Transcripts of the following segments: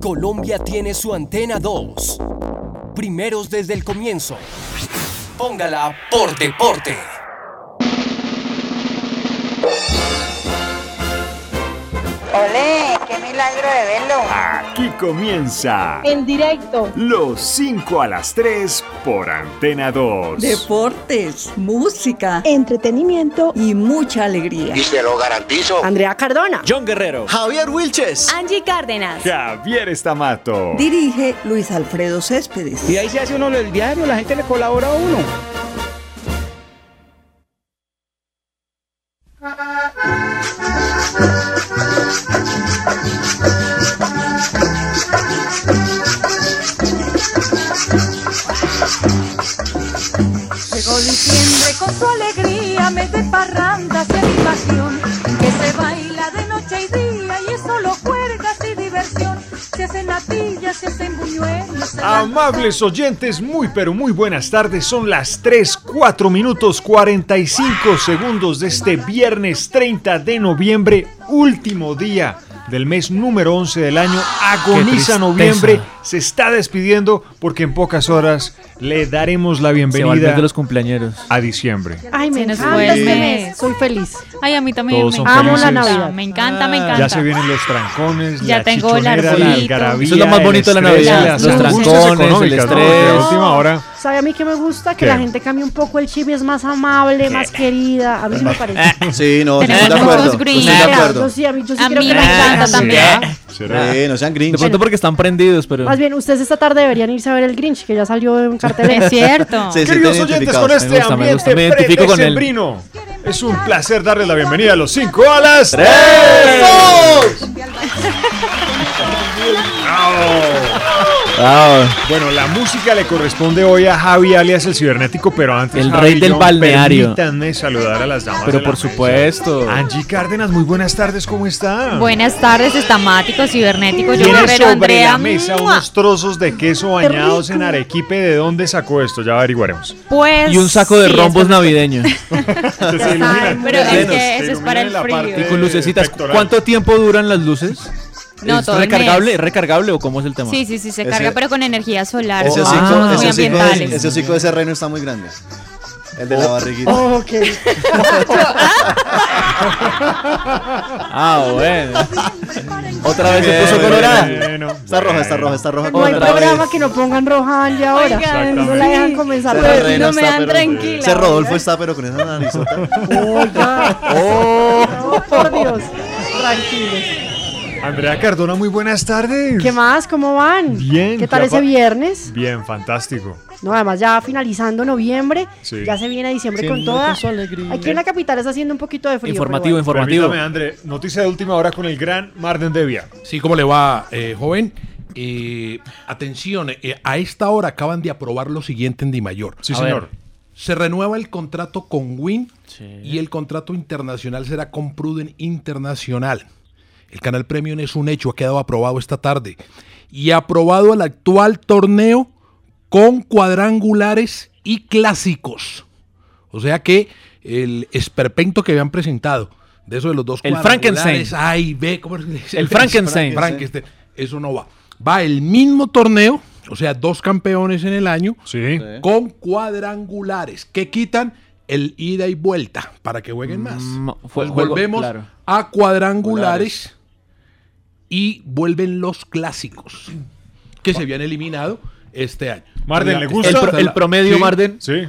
Colombia tiene su antena 2. Primeros desde el comienzo. Póngala por deporte. Milagro de verlo. Aquí comienza En directo. Los 5 a las 3 por Antena 2. Deportes, música Entretenimiento. y mucha alegría. Y se lo garantizo. Andrea Cardona. John Guerrero. Javier Wilches. Angie Cárdenas. Javier Estamato. Dirige Luis Alfredo Céspedes. Y ahí se hace uno el diario, la gente le colabora a uno. Amables oyentes, muy pero muy buenas tardes. Son las 3, 4 minutos 45 segundos de este viernes 30 de noviembre, último día del mes número 11 del año. Agoniza tristeza. noviembre, se está despidiendo porque en pocas horas le daremos la bienvenida de los cumpleañeros. a diciembre. Ay, me encanta este mes. Soy feliz. Ay, a mí también Todos me. Amo la. Navidad. Me encanta, me encanta. Ya se vienen los trancones, Ya la tengo el chichonera, la arbolito. algarabía, Eso es lo más bonito de la Navidad, las los trancones, el estrés. a última hora ¿Sabe a mí que me gusta? Que ¿Qué? la gente cambie un poco el chip y es más amable, más querida. A mí sí me parece. Sí, no, estoy de acuerdo. Estoy de sí, a mí, yo sí A quiero mí que me encanta también. Sí, no sean De grinch. pronto porque están prendidos, pero. Más bien, ustedes esta tarde deberían irse a ver el Grinch, que ya salió en cartelera. Es cierto. Sí, sí, Queridos oyentes, con este Me gusta, ambiente me identifico con él. es un placer darles la bienvenida a los 5 a las 3. Ah, Bueno, la música le corresponde hoy a Javi alias el cibernético, pero antes El Javi rey del John, balneario. Permítanme saludar a las damas. pero de la por mesa. supuesto. Angie Cárdenas, muy buenas tardes, ¿cómo está? Buenas tardes, estamáticos, cibernéticos, yo Guerrero, sobre Andrea. la mesa ¡mua! unos trozos de queso bañados en arequipe. ¿De dónde sacó esto? Ya averiguaremos. Pues, Y un saco de sí, rombos navideños. Se pero es que eso es para el la frío. Y con lucecitas. pectoral. ¿Cuánto tiempo duran las luces? No, ¿Es todo el recargable? mes. ¿Es recargable o cómo es el tema? Sí, sí, sí, se Ese- carga, pero con energía solar. Ese hocico, Ah, ese hocico de- ese hocico de ese reino está muy grande. El de la barriguita. ok. Ah, bueno. Otra vez se puso colorada. Bueno, Está roja, está roja, está roja. No hay programa vez. que no pongan roja Angie ahora. No la dejan comenzar. Ese reino no me dan pero- tranquila, Ese Rodolfo está, pero con esa narizota. Oiga. Oh, por Dios. Tranquilos. Andrea Cardona, muy buenas tardes. ¿Qué más? ¿Cómo van? Bien, ¿Qué tal ese viernes? Bien, fantástico. No, además ya finalizando noviembre, Sí. ya se viene diciembre con toda. Aquí en la capital está haciendo un poquito de frío. Informativo, informativo. Permítame, André, noticia de última hora con el gran Marden Devia. Sí, ¿cómo le va, eh, joven? Eh, atención, eh, a esta hora acaban de aprobar lo siguiente en Dimayor. Sí, A señor. Se renueva el contrato con Win y el contrato internacional será con Pruden Internacional. El canal Premium es un hecho, ha quedado aprobado esta tarde. Y aprobado el actual torneo con cuadrangulares y clásicos. O sea que el esperpento que habían presentado, de eso de los dos El cuadrangulares, Frankenstein. Ay, ve cómo se dice? El Frankenstein. Frankenstein. Eso no va. Va el mismo torneo, o sea, dos campeones en el año, Sí. con cuadrangulares que quitan el ida y vuelta para que jueguen más. Mm, fue Pues volvemos claro. a cuadrangulares y vuelven los clásicos que se habían eliminado este año. Marden, ¿le gusta? El, pro- el promedio, Sí. Marden. Sí.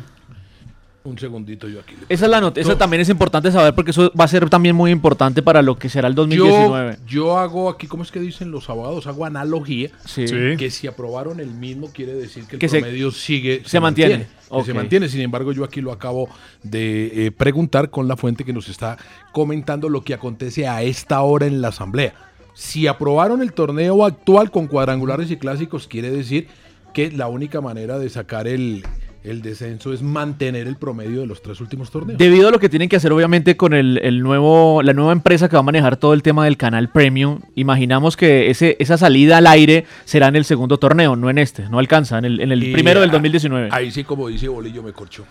Un segundito yo aquí. Esa es la nota. Eso No. también es importante saber porque eso va a ser también muy importante para lo que será el Yo, 2019. yo hago aquí, ¿cómo es que dicen los abogados? Hago analogía. Sí. Que si aprobaron el mismo quiere decir que el Que se- promedio sigue. se mantiene. que Ok. se mantiene. Sin embargo, yo aquí lo acabo de eh, preguntar con la fuente que nos está comentando lo que acontece a esta hora en la asamblea. Si aprobaron el torneo actual con cuadrangulares y clásicos, quiere decir que la única manera de sacar el, el descenso es mantener el promedio de los tres últimos torneos. Debido a lo que tienen que hacer, obviamente, con el, el nuevo, la nueva empresa que va a manejar todo el tema del canal Premium, imaginamos que ese, esa salida al aire será en el segundo torneo, no en este, no alcanza, en el, en el primero del ah, 2019. Ahí sí, como dice Bolillo, me corchó.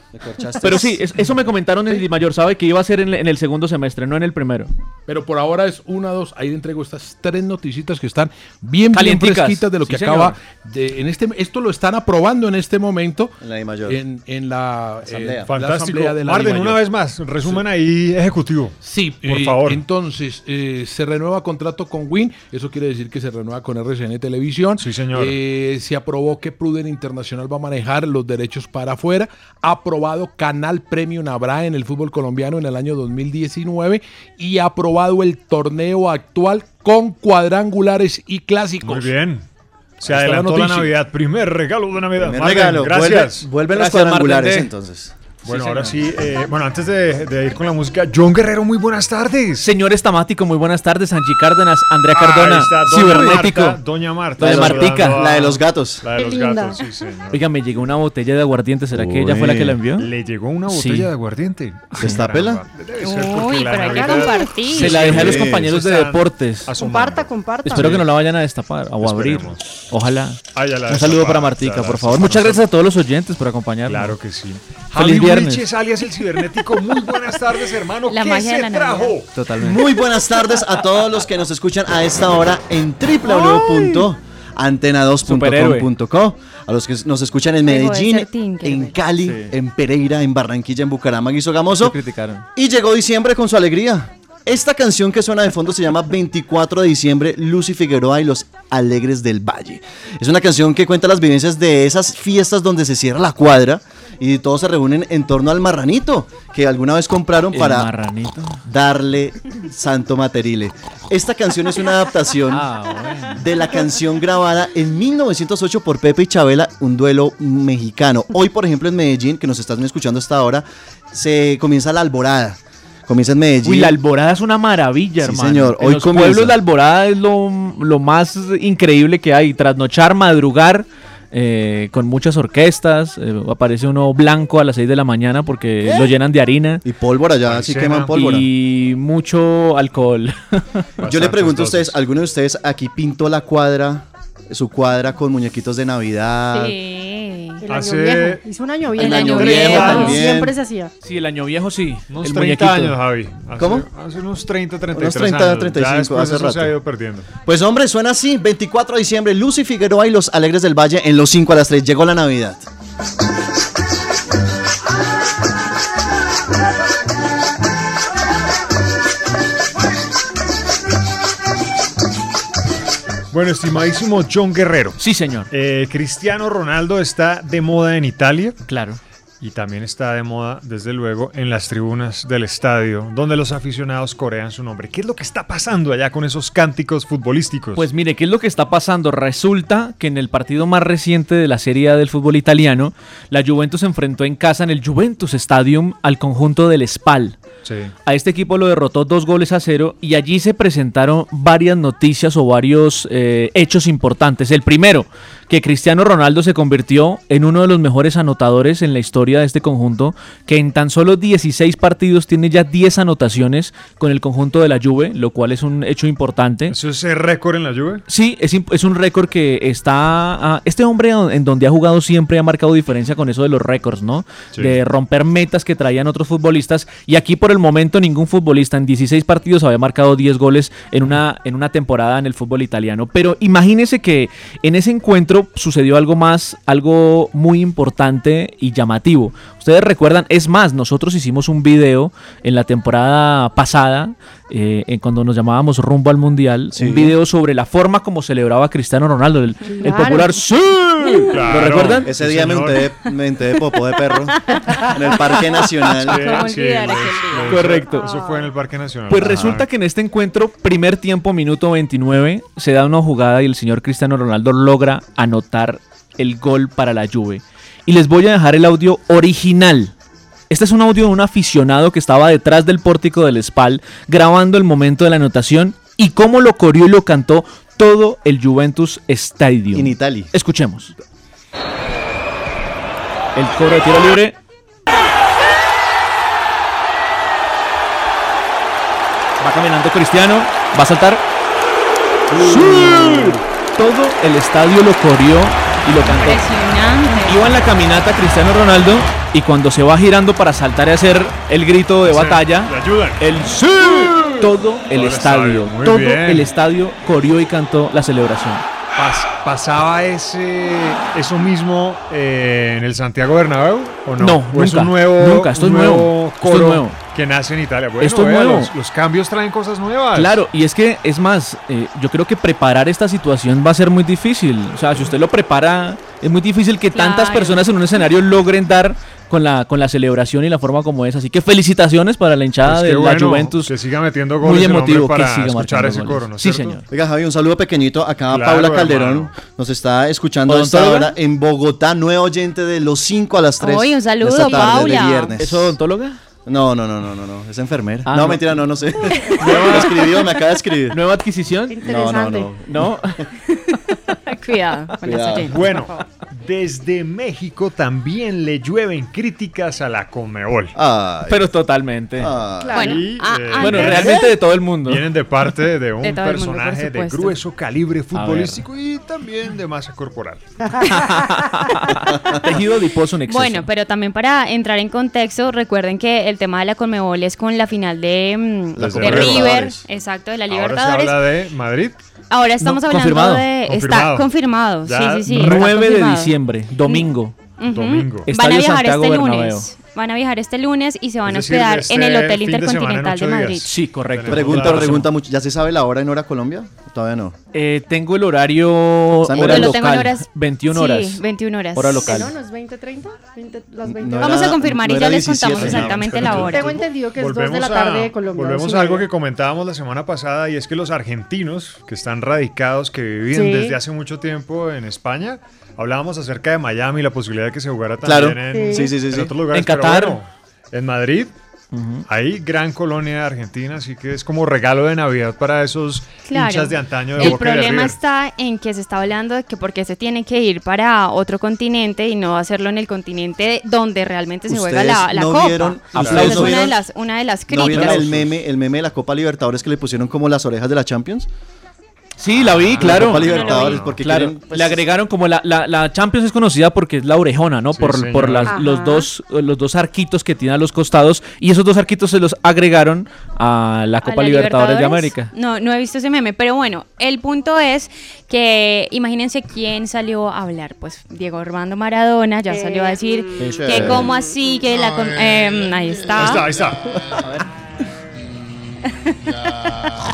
Pero sí, es- eso me comentaron en el Mayor, sabe que iba a ser en, en el segundo semestre, no en el primero. Pero por ahora es una, dos. Ahí le entrego estas tres noticitas que están bien, bien fresquitas de lo Sí, que señor. acaba de. En este, esto lo están aprobando en este momento En la I mayor. En, en la, Asamblea. eh, la Fantástico. asamblea de la Marden, mayor. una vez más, resumen ahí ejecutivo. Sí, Por eh, favor. Entonces, eh, se renueva contrato con Win. Eso quiere decir que se renueva con RCN Televisión. Sí, señor. Eh, se aprobó que Pruden Internacional va a manejar los derechos para afuera. Aprobado Canal Premium habrá en el fútbol colombiano en el año 2019. Y aprobado el torneo actual con cuadrangulares y clásicos. Muy bien. Se la adelantó la. Navidad. Primer regalo de Navidad. Primer regalo. Gracias. Vuelve- vuelven los cuadrangulares entonces. Bueno, ahora sí, eh, bueno, antes de, de ir con la música, John Guerrero, muy buenas tardes. Señor Estamático, muy buenas tardes. Angie Cárdenas, Andrea Cardona, doña Cibernético. Marta, Doña Marta. La de Martica. La de los gatos. La de los linda. gatos, sí, señor. Oiga, me llegó una botella de aguardiente. ¿Será que ella fue la que la envió? Le llegó una Sí. botella de aguardiente. Destápela. Uy, pero hay que compartir. Se la dejé a los compañeros de deportes. Comparta, comparta. Espero que no la vayan a destapar o a abrir. Ojalá. Ah, Un saludo para Martica, por favor. Muchas gracias a todos los oyentes por acompañarnos. Claro que sí. Feliz Javi viernes. Wilches, alias el cibernético. Muy buenas tardes, hermano. La ¿Qué magia de la trajo? Navidad. Totalmente. Muy buenas tardes a todos los que nos escuchan a esta hora en www.antena2.com.co. A los que nos escuchan en Medellín, Tinker, en. Cali, Sí. en Pereira, en Barranquilla, en Bucaramanga y Sogamoso. criticaron. Y llegó diciembre con su alegría. Esta canción que suena de fondo se llama 24 de diciembre, Lucy Figueroa y los Alegres del Valle. Es una canción que cuenta las vivencias de esas fiestas donde se cierra la cuadra y todos se reúnen en torno al marranito que alguna vez compraron para marranito. darle santo materile. Esta canción es una adaptación Ah, bueno. de la canción grabada en 1908 por Pepe y Chabela, un duelo mexicano. Hoy, por ejemplo, en Medellín, que nos están escuchando hasta ahora, se comienza la alborada. Comienza en Medellín. Uy, la alborada es una maravilla, Sí, hermano. señor. En Hoy los comienza. pueblos la alborada es lo, lo más increíble que hay. Trasnochar, madrugar, eh, con muchas orquestas. eh, aparece uno blanco a las 6 de la mañana porque lo llenan de harina. Y pólvora, ya sí queman pólvora. Y mucho alcohol. Yo le pregunto a ustedes. ¿alguno de ustedes aquí pintó la cuadra, su cuadra con muñequitos de Navidad? Sí. El año Hace- viejo. Hizo un año viejo. El año viejo también. Siempre se hacía. sí, el año viejo sí. Unos el 30 muñequito. años, Javi. Hace- ¿Cómo? Hace unos 30, 33 Unos 30, años. 35, ya después hace eso se ha ido perdiendo. Pues hombre, suena así, 24 de diciembre, Lucy Figueroa y los Alegres del Valle en los 5 a las 3. Llegó la Navidad. Bueno, estimadísimo John Guerrero. Sí, señor. eh, Cristiano Ronaldo está de moda en Italia Claro. y también está de moda, desde luego, en las tribunas del estadio, donde los aficionados corean su nombre. ¿Qué es lo que está pasando allá con esos cánticos futbolísticos? Pues mire, ¿qué es lo que está pasando? Resulta que en el partido más reciente de la Serie A del fútbol italiano, la Juventus se enfrentó en casa en el Juventus Stadium al conjunto del Spal. Sí. A este equipo lo derrotó dos goles a cero y allí se presentaron varias noticias o varios eh, hechos importantes. El primero, que Cristiano Ronaldo se convirtió en uno de los mejores anotadores en la historia de este conjunto, que en tan solo 16 partidos tiene ya 10 anotaciones con el conjunto de la Juve, lo cual es un hecho importante. ¿Eso es el récord en la Juve? Sí, es, es un récord que está... este hombre en donde ha jugado siempre ha marcado diferencia con eso de los récords, ¿no? Sí. De romper metas que traían otros futbolistas. Y aquí por el momento ningún futbolista en 16 partidos había marcado 10 goles en una, en una temporada en el fútbol italiano. Pero imagínense que en ese encuentro sucedió algo más, algo muy importante y llamativo. Ustedes recuerdan, es más, nosotros hicimos un video en la temporada pasada, eh, en cuando nos llamábamos Rumbo al Mundial, Sí. un video sobre la forma como celebraba Cristiano Ronaldo, el, popular ¡Sí! ¿Lo recuerdan? Ese día me unté, me unté de popó de perro en el Parque Nacional. Correcto. Eso fue en el Parque Nacional. Pues Ajá. resulta que en este encuentro, primer tiempo, minuto 29, se da una jugada y el señor Cristiano Ronaldo logra anotar el gol para la Juve. Y les voy a dejar el audio original. Este es un audio de un aficionado que estaba detrás del pórtico del Spal grabando el momento de la anotación y cómo lo corrió y lo cantó todo el Juventus Stadium. En Italia. Escuchemos. El cobro de tiro libre. Va caminando Cristiano. Va a saltar. Todo el estadio lo corrió y lo cantó. Iba en la caminata Cristiano Ronaldo y cuando se va girando para saltar y hacer el grito de Sí, batalla, el sí, todo el estadio, todo bien. el estadio corrió y cantó la celebración. Pas- ¿Pasaba ese, eso mismo eh, en el Santiago Bernabéu o no? No, ¿O es nunca, un nuevo, nunca, esto es nuevo, nuevo esto es coro nuevo. que nace en Italia? Bueno, Esto es vea, nuevo. Los, los cambios traen cosas nuevas. Claro, y es que es más, eh, yo creo que preparar esta situación va a ser muy difícil. O sea, si usted lo prepara, es muy difícil que tantas Claro. personas en un escenario logren dar con la, con la celebración y la forma como es. Así que felicitaciones para la hinchada Pues de qué la bueno Juventus. que siga metiendo Muy goles hombre emotivo que para siga escuchar ese goles. coro, ¿no es Sí, cierto? señor. Oiga, Javi, un saludo pequeño. Acá Claro, Paula Calderón hermano. nos está escuchando a esta ¿Odontóloga? hora en Bogotá, nueva oyente de los 5 a las 3. Oye, un saludo, de esta tarde de Paula. viernes. ¿Es odontóloga? No, no, no, no, no, no, es enfermera. Ah, no, no. mentira, no, no sé. me escribió, me acaba de escribir. ¿Nueva adquisición? No, no, Interesante. no. ¿No? Cuidado con Cuidado. Bueno, desde México también le llueven críticas a la Conmebol. Ay, Pero totalmente. ay. Bueno, Y, eh, Bueno, realmente de todo el mundo. Vienen de parte de un De mundo, personaje de grueso calibre futbolístico y también de masa corporal. Tejido adiposo en exceso. Bueno, pero también para entrar en contexto, recuerden que el tema de la Conmebol es con la final de, mm, La de Copa River, Libertadores. exacto, de la Ahora se Libertadores. habla de Madrid. Ahora estamos No, hablando confirmado. de... Confirmado. Está confirmado, Ya, sí, sí, sí. está 9 de diciembre, domingo. Van a viajar Santiago este Bernabéu. lunes. Van a viajar este lunes y se van Es a hospedar este en el Hotel de semana en Intercontinental de Madrid. días. Sí, correcto. Pregunta, pregunta mucho. ¿Ya se sabe la hora en hora Colombia? Todavía no. Eh, tengo el horario hora lo tengo en horas... 21 sí, horas. 21 horas. Hora local. ¿No? ¿No es 20, 30? 20, las 20 No Vamos era- a confirmar no y ya les contamos 17, exactamente la hora. Tengo entendido que es 2 de la Volvemos tarde a- de Colombia. Volvemos a algo que comentábamos la semana pasada y es que los argentinos que están radicados, que viven Sí. desde hace mucho tiempo en España, hablábamos acerca de Miami y la posibilidad de que se jugara Claro. también en, Sí, sí, sí, en sí. otros lugares. En pero Qatar. bueno, en Madrid. Hay gran colonia de Argentina, así que es como regalo de Navidad para esos Claro. hinchas de antaño de El Boca y de problema está en que se está hablando de que porque se tiene que ir para otro continente y no hacerlo en el continente donde realmente se juega la, ¿Ustedes la no copa. vieron- Esa ustedes es no una de las una de las ¿No críticas. vieron el meme, el meme de la Copa Libertadores que le pusieron como las orejas de la Champions? Sí, la vi, La claro. Copa Libertadores, porque Claro, quieren, pues, le agregaron como la, la, la Champions es conocida porque es la orejona, ¿no? Sí, por señor. por las- los dos los dos arquitos que tiene a los costados y esos dos arquitos se los agregaron a la ¿A Copa la Libertadores, de? América. No, no he visto ese meme, pero bueno, el punto es que imagínense quién salió a hablar, pues Diego Armando Maradona ya salió a decir Eso que es. como así que la em, ahí está. Ahí está, ahí está.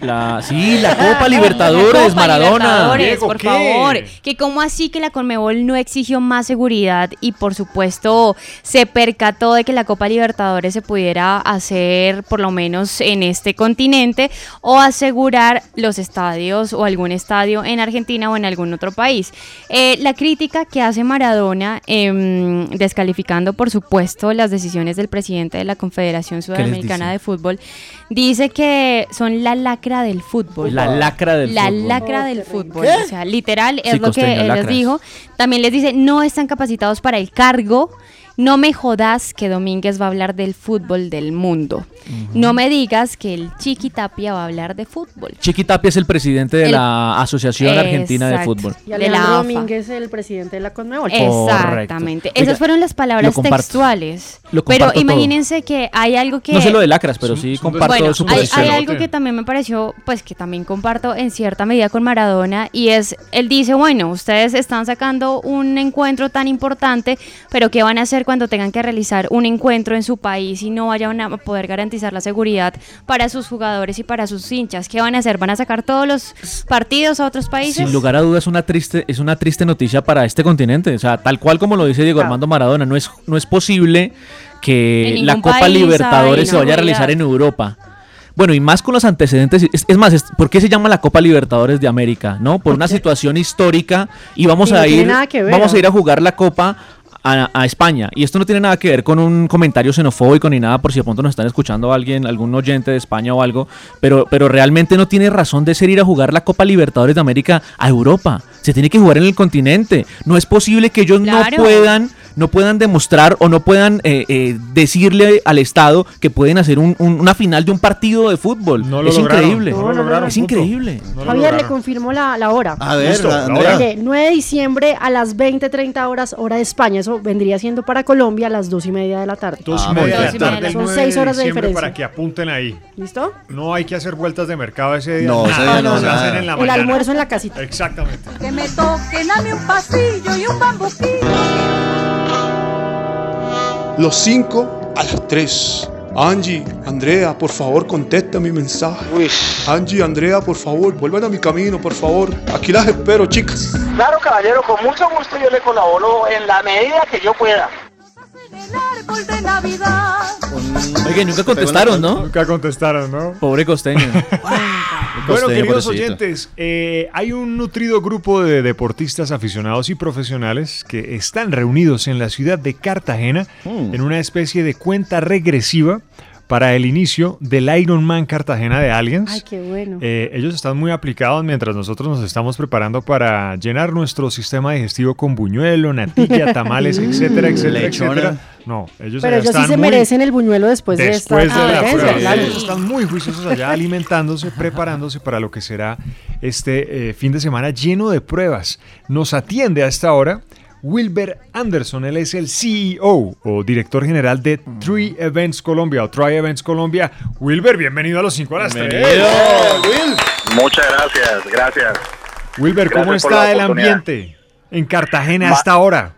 La, sí, la Copa La Libertadores, Copa Maradona. Libertadores, Diego, por ¿qué? favor. Que como así que la Conmebol no exigió más seguridad y por supuesto se percató de que la Copa Libertadores se pudiera hacer por lo menos en este continente o asegurar los estadios o algún estadio en Argentina o en algún otro país. Eh, la crítica que hace Maradona, em, descalificando por supuesto las decisiones del presidente de la Confederación Sudamericana de Fútbol, dice que son la lacra del fútbol. La lacra del La fútbol. lacra Oh, del fútbol. O sea, literal es Sí, lo que él les dijo. También les dice, no están capacitados para el cargo. No me jodas que Domínguez va a hablar del fútbol del mundo. No me digas que el Chiqui Tapia va a hablar de fútbol. Chiqui Tapia es el presidente de El- la Asociación Argentina de. Fútbol. Y de la Alejandro. Domínguez, el presidente de la Conmebol. Exactamente. Oiga, Esas fueron las palabras lo comparto. textuales. Lo Pero todo. imagínense que hay algo que... No sé lo de lacras, pero sí comparto Bueno, su hay, posición. hay algo que también me pareció, pues que también comparto en cierta medida con Maradona y es, él dice, bueno, ustedes están sacando un encuentro tan importante, pero ¿qué van a hacer cuando tengan que realizar un encuentro en su país y no vayan a poder garantizar la seguridad para sus jugadores y para sus hinchas? ¿Qué van a hacer? ¿Van a sacar todos los partidos a otros países? Sin lugar a dudas es una triste es una triste noticia para este continente, o sea, tal cual como lo dice Diego Claro. Armando Maradona, no es no es posible que la Copa Libertadores se vaya a realizar en. Europa. Bueno, y más con los antecedentes, es, es más, es- ¿por qué se llama la Copa Libertadores de América? ¿No? Por una situación histórica y vamos Y no a ir ver, vamos a ir a jugar la Copa a, a España. Y esto no tiene nada que ver con un comentario xenofóbico ni nada, por si de pronto nos están escuchando alguien, algún oyente de España o algo, pero, pero realmente no tiene razón de ser ir a jugar la Copa Libertadores de América a Europa. Se tiene que jugar en el continente. No es posible que ellos Claro. no puedan no puedan demostrar o no puedan eh, eh, decirle al Estado que pueden hacer un- un- una final de un partido de fútbol. No lo es lograron, increíble. no lo lograron, es increíble. No lo Javier, le confirmo la, la hora. A ver, Listo, la- la hora. Mire, 9 de diciembre a las 20.30 horas, hora de España. Eso vendría siendo para Colombia a las 2 y media de la tarde. Dos Ah, y media de la tarde, Son 9 seis horas de diferencia. Para que apunten ahí. ¿Listo? No hay que hacer vueltas de mercado ese día. No, ese Nada, día no, se hacen en la El mañana. almuerzo en la casita. Exactamente. Que me toquen a mí un pasillo y un bambuquillo. Los 5 a las 3. Angie, Andrea, por favor, contesta mi mensaje. Angie, Andrea, por favor, vuelvan a mi camino, por favor. Aquí las espero, chicas. Claro, caballero, con mucho gusto yo le colaboro en la medida que yo pueda. El árbol de Navidad. Oye, nunca contestaron, ¿no? Nunca contestaron, ¿no? Pobre costeño. Bueno, queridos pobrecito. oyentes, eh, hay un nutrido grupo de deportistas aficionados y profesionales que están reunidos en la ciudad de Cartagena Hmm. en una especie de cuenta regresiva para el inicio del Ironman Cartagena de Aliens. Ay, qué bueno. Eh, ellos están muy aplicados mientras nosotros nos estamos preparando para llenar nuestro sistema digestivo con buñuelo, natilla, tamales, etcétera, etcétera. No, ellos Pero ellos sí se muy- merecen el buñuelo después, Después de esta de la prueba. claro. Ellos están muy juiciosos allá alimentándose, preparándose para lo que será este eh, fin de semana lleno de pruebas. Nos atiende a esta hora Wilber Anderson. Él es el CEO o director general de Three Events Colombia o Try Events Colombia. Wilber, bienvenido a los 5 a las 3. Muchas gracias, gracias. Wilber, ¿cómo Gracias está el ambiente en Cartagena Ma- hasta ahora?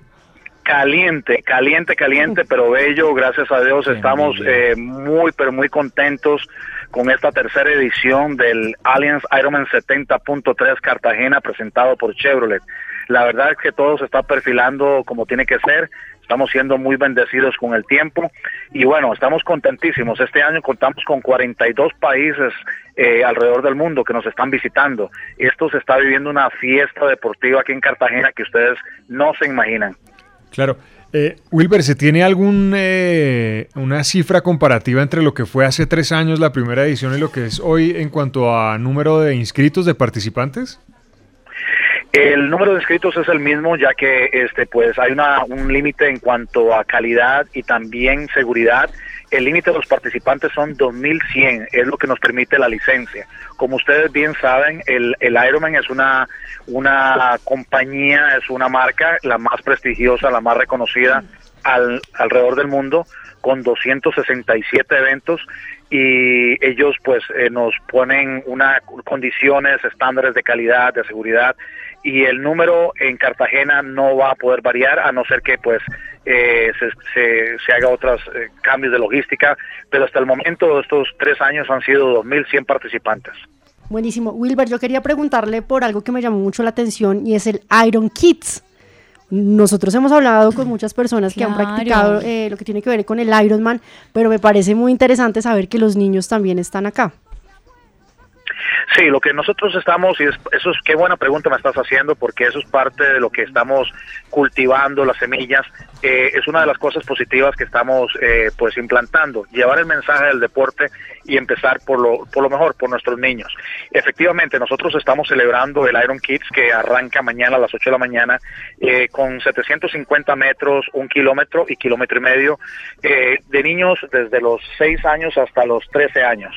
Caliente, caliente, caliente, pero bello. Gracias a Dios estamos eh, muy, pero muy contentos con esta tercera edición del Allianz Ironman 70.3 Cartagena presentado por Chevrolet. La verdad es que todo se está perfilando como tiene que ser. Estamos siendo muy bendecidos con el tiempo y bueno, estamos contentísimos. Este año contamos con 42 países eh, alrededor del mundo que nos están visitando. Esto se está viviendo una fiesta deportiva aquí en Cartagena que ustedes no se imaginan. Claro. Eh, Wilber, ¿se tiene algún eh, una cifra comparativa entre lo que fue hace tres años la primera edición y lo que es hoy en cuanto a número de inscritos, de participantes? El número de inscritos es el mismo, ya que este pues hay una, un límite en cuanto a calidad y también seguridad. El límite de los participantes son 2.100, es lo que nos permite la licencia. Como ustedes bien saben, el, el Ironman es una, una compañía, es una marca, la más prestigiosa, la más reconocida al, alrededor del mundo, con 267 eventos y ellos pues eh, nos ponen unas condiciones, estándares de calidad, de seguridad y el número en Cartagena no va a poder variar a no ser que pues eh, se, se, se haga otros eh, cambios de logística, pero hasta el momento estos tres años han sido 2.100 participantes. Buenísimo. Wilber, yo quería preguntarle por algo que me llamó mucho la atención y es el Iron Kids. Nosotros hemos hablado con muchas personas que han practicado eh, lo que tiene que ver con el Ironman, pero me parece muy interesante saber que los niños también están acá. Sí, lo que nosotros estamos, y es- eso es qué buena pregunta me estás haciendo, porque eso es parte de lo que estamos cultivando, las semillas, eh, es una de las cosas positivas que estamos eh, pues implantando, llevar el mensaje del deporte y empezar por lo, por lo mejor, por nuestros niños. Efectivamente, nosotros estamos celebrando el Iron Kids que arranca mañana a las 8 de la mañana eh, con 750 metros, un kilómetro y kilómetro y medio eh, de niños desde los 6 años hasta los 13 años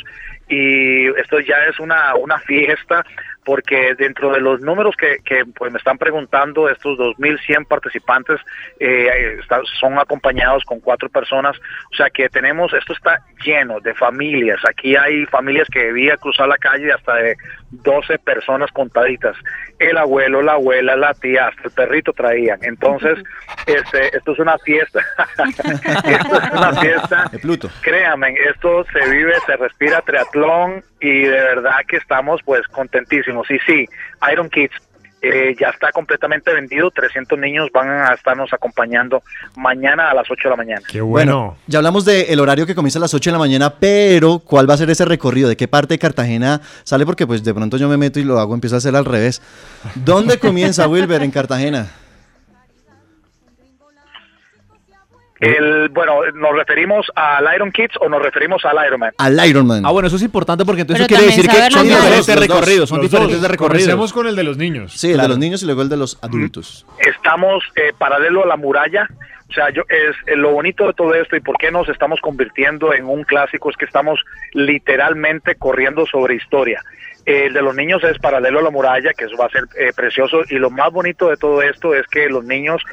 y esto ya es una, una fiesta porque dentro de los números que, que pues me están preguntando, estos 2.100 participantes eh, está- son acompañados con cuatro personas, o sea que tenemos, esto está lleno de familias, aquí hay familias que debían cruzar la calle hasta de 12 personas contaditas, el abuelo, la abuela, la tía, hasta el perrito traían, entonces este, esto es una fiesta, esto es una fiesta. De Pluto. Créanme, esto se vive, se respira triatlón y de verdad que estamos pues contentísimos. Y sí, Iron Kids eh, ya está completamente vendido, 300 niños van a estarnos acompañando mañana a las 8 de la mañana. Qué Bueno, ya hablamos del horario que comienza a las 8 de la mañana, pero ¿cuál va a ser ese recorrido? ¿De qué parte de Cartagena sale? Porque pues de pronto yo me meto y lo hago, empiezo a hacer al revés. ¿Dónde comienza Wilber en Cartagena? El, bueno, ¿nos referimos al Iron Kids o nos referimos al Ironman? Al Ironman. Ah, bueno, eso es importante porque entonces Pero eso quiere decir que son diferentes recorridos, son Los diferentes dos. de recorridos. Comencemos con el de los niños. Sí, el de los niños y luego el de los adultos. Estamos eh, paralelo a la muralla. O sea, yo, es eh, lo bonito de todo esto y por qué nos estamos convirtiendo en un clásico es que estamos literalmente corriendo sobre historia. El de los niños es paralelo a la muralla, que eso va a ser eh, precioso. Y lo más bonito de todo esto es que los niños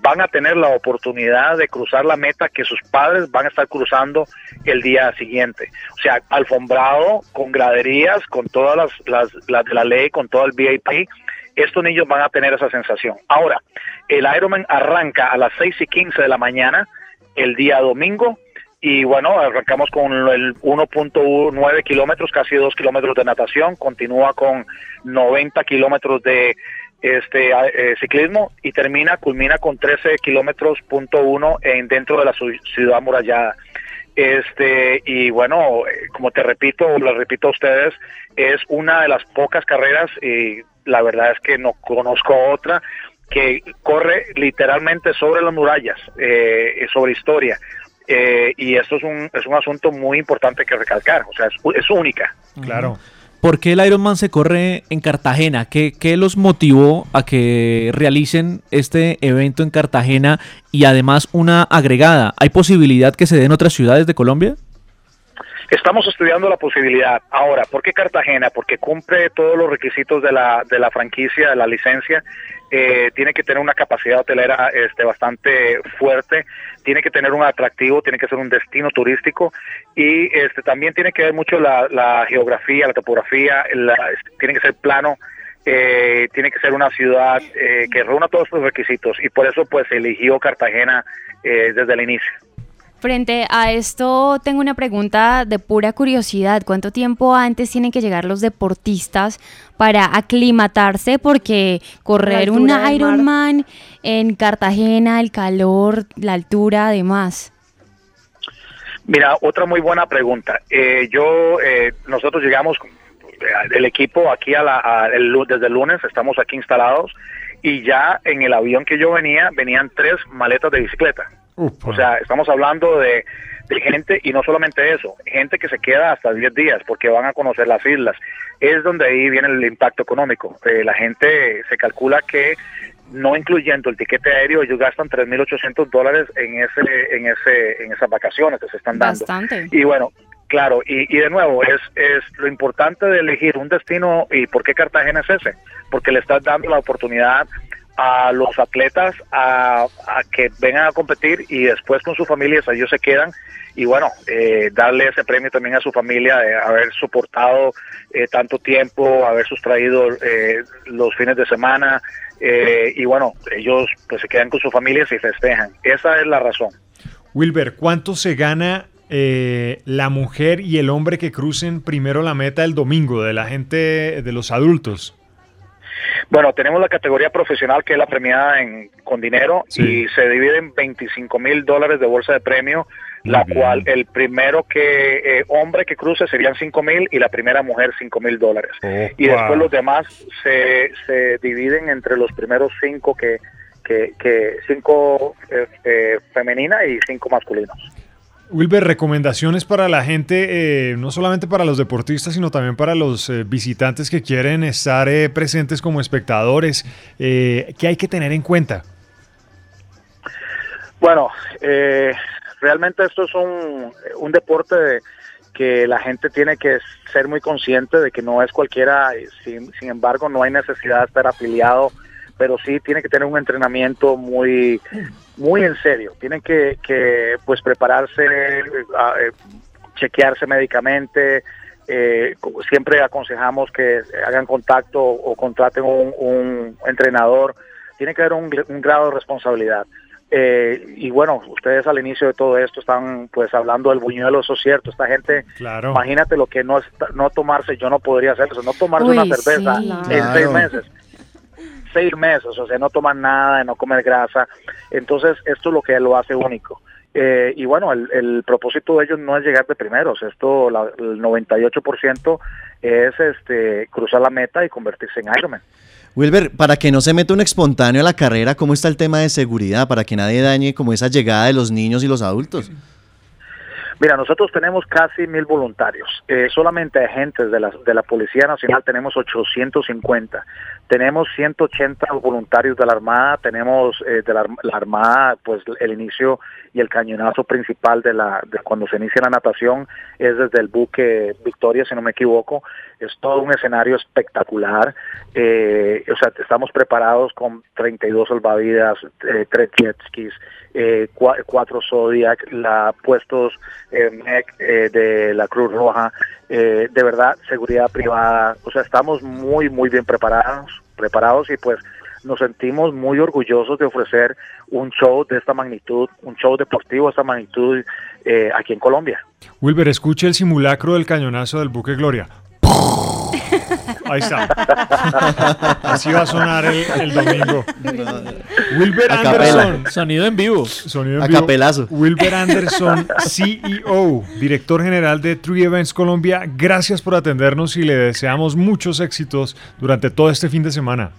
van a tener la oportunidad de cruzar la meta que sus padres van a estar cruzando el día siguiente. O sea, alfombrado, con graderías, con todas las, las, de la ley, con todo el VIP. Estos niños van a tener esa sensación. Ahora, el Ironman arranca a las 6 y 15 de la mañana el día domingo y bueno, arrancamos con el 1.9 kilómetros, casi 2 kilómetros de natación, continúa con 90 kilómetros de este eh, ciclismo y termina, culmina con 13 kilómetros punto uno en dentro de la ciudad amurallada. Este, y bueno, eh, como te repito, lo repito a ustedes, es una de las pocas carreras, y la verdad es que no conozco otra, que corre literalmente sobre las murallas, eh, sobre historia. Eh, y esto es un, es un asunto muy importante que recalcar, o sea, es única. Claro. ¿Por qué el Ironman se corre en Cartagena? ¿Qué, qué los motivó a que realicen este evento en Cartagena y además una agregada? ¿Hay posibilidad que se dé en otras ciudades de Colombia? Estamos estudiando la posibilidad. Ahora, ¿por qué Cartagena? Porque cumple todos los requisitos de la, de la franquicia, de la licencia. Eh, tiene que tener una capacidad hotelera este, bastante fuerte, tiene que tener un atractivo, tiene que ser un destino turístico y este, también tiene que ver mucho la, la geografía, la topografía, la- tiene que ser plano, eh, tiene que ser una ciudad eh, que reúna todos estos requisitos y por eso pues se eligió Cartagena eh, desde el inicio. Frente a esto, tengo una pregunta de pura curiosidad. ¿Cuánto tiempo antes tienen que llegar los deportistas para aclimatarse? Porque correr un. Ironman en Cartagena, el calor, la altura, además. Mira, otra muy buena pregunta. Eh, yo, eh, nosotros llegamos, eh, el equipo aquí a la, a- el desde el lunes, estamos aquí instalados y ya en el avión que yo venía, venían tres maletas de bicicleta. O sea, estamos hablando de, de gente, y no solamente eso, gente que se queda hasta 10 días porque van a conocer las islas. Es donde ahí viene el impacto económico. Eh, la gente se calcula que no incluyendo el tiquete aéreo, ellos gastan 3.800 dólares en ese, en ese, en esas vacaciones que se están dando. Bastante. Y bueno, claro, y, y de nuevo, es, es lo importante de elegir un destino y por qué Cartagena es ese, porque le estás dando la oportunidad a los atletas a, a que vengan a competir y después con sus familias ellos se quedan y bueno, eh, darle ese premio también a su familia de haber soportado eh, tanto tiempo, haber sustraído eh, los fines de semana eh, y bueno, ellos pues se quedan con sus familias y festejan. Esa es la razón. Wilber, ¿cuánto se gana eh, la mujer y el hombre que crucen primero la meta el domingo de la gente, de los adultos? Bueno, tenemos la categoría profesional que es la premiada en, con dinero Sí. y se divide en 25 mil dólares de bolsa de premio, la bien. cual el primero que eh, hombre que cruce serían 5 mil y la primera mujer 5 mil dólares. Y después los demás se, se dividen entre los primeros cinco que, que, que cinco eh, eh, femeninas y cinco masculinos. Wilber, recomendaciones para la gente, eh, no solamente para los deportistas, sino también para los eh, visitantes que quieren estar eh, presentes como espectadores. Eh, ¿Qué hay que tener en cuenta? Bueno, eh, realmente esto es un, un deporte de- que la gente tiene que ser muy consciente de que no es cualquiera, sin, sin embargo no hay necesidad de estar afiliado, pero sí tiene que tener un entrenamiento muy muy en serio, tienen que, que pues prepararse, eh, a- chequearse médicamente, eh, siempre aconsejamos que hagan contacto o contraten un, un entrenador, tiene que haber un, gr- un grado de responsabilidad. Eh, y bueno, ustedes al inicio de todo esto están pues hablando del buñuelo, eso es cierto, esta gente, Claro. imagínate lo que no, está- no tomarse, yo no podría hacer eso, no tomarse Uy, una cerveza sí. en seis meses seis meses, o sea, no toman nada, de no comer grasa. Entonces, esto es lo que lo hace único. Eh, y bueno, el, el propósito de ellos no es llegar de primeros, esto, la- el 98% es este cruzar la meta y convertirse en Ironman. Wilber, para que no se meta un espontáneo a la carrera, ¿cómo está el tema de seguridad? Para que nadie dañe como esa llegada de los niños y los adultos. Mira, nosotros tenemos casi mil voluntarios. Eh, solamente agentes de la, de la Policía Nacional tenemos 850. Tenemos 180 voluntarios de la Armada. Tenemos eh, de la, Armada, pues el inicio y el cañonazo principal de la de cuando se inicia la natación es desde el buque Victoria, si no me equivoco. Es todo un escenario espectacular. Eh, o sea, estamos preparados con 32 salvavidas, eh, tres jet skis, eh, cua- cuatro Zodiac, la, puestos eh, eh, de la Cruz Roja, eh, de verdad, seguridad privada, o sea, estamos muy, muy bien preparados, preparados y pues nos sentimos muy orgullosos de ofrecer un show de esta magnitud, un show deportivo de esta magnitud eh, aquí en Colombia. Wilber, escuche el simulacro del cañonazo del buque Gloria. Ahí está. Así va a sonar el, el domingo. Wilber. Anderson. Sonido en vivo. Sonido en A vivo. capelazo. Wilber Anderson, CEO, director general de Tree Events Colombia. Gracias por atendernos y le deseamos muchos éxitos durante todo este fin de semana.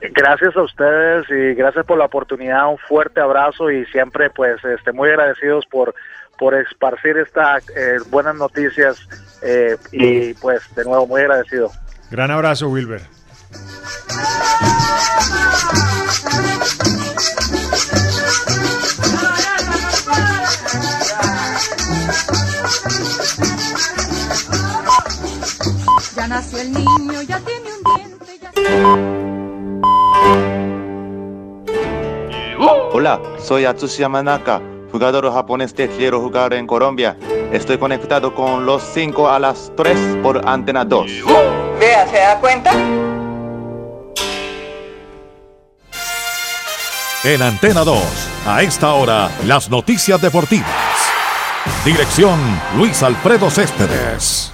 Gracias a ustedes y gracias por la oportunidad, un fuerte abrazo y siempre pues este, muy agradecidos por, por esparcir estas eh, buenas noticias eh, y pues de nuevo muy agradecido. Gran abrazo, Wilber. Ya nació el niño, ya tiene un diente, ya... Hola, soy Atsushi Yamanaka, jugador japonés que quiero jugar en Colombia. Estoy conectado con los 5 a las 3 por Antena 2. Vea, ¿se da cuenta? En Antena 2, a esta hora, las noticias deportivas. Dirección Luis Alfredo Céspedes.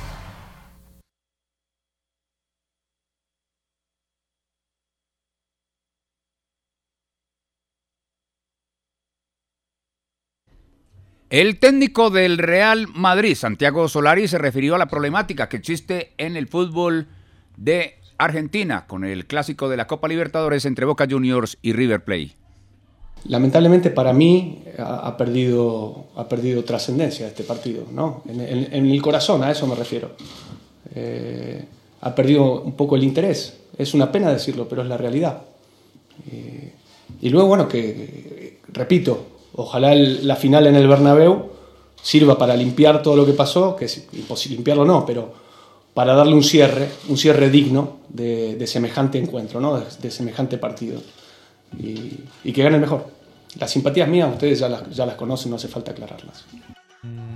El técnico del Real Madrid, Santiago Solari, se refirió a la problemática que existe en el fútbol de Argentina con el clásico de la Copa Libertadores entre Boca Juniors y River Plate. Lamentablemente para mí ha, perdido, ha perdido trascendencia este partido, ¿no? En el corazón, a eso me refiero. Eh, ha perdido un poco el interés. Es una pena decirlo, pero es la realidad. Eh, y luego, bueno, que, repito, ojalá el- la final en el Bernabéu sirva para limpiar todo lo que pasó, que es imposible limpiarlo no, pero para darle un cierre, un cierre digno de, de semejante encuentro, ¿no? de, de semejante partido. Y, y que gane el mejor. Las simpatías mías, ustedes ya las, ya las conocen, no hace falta aclararlas.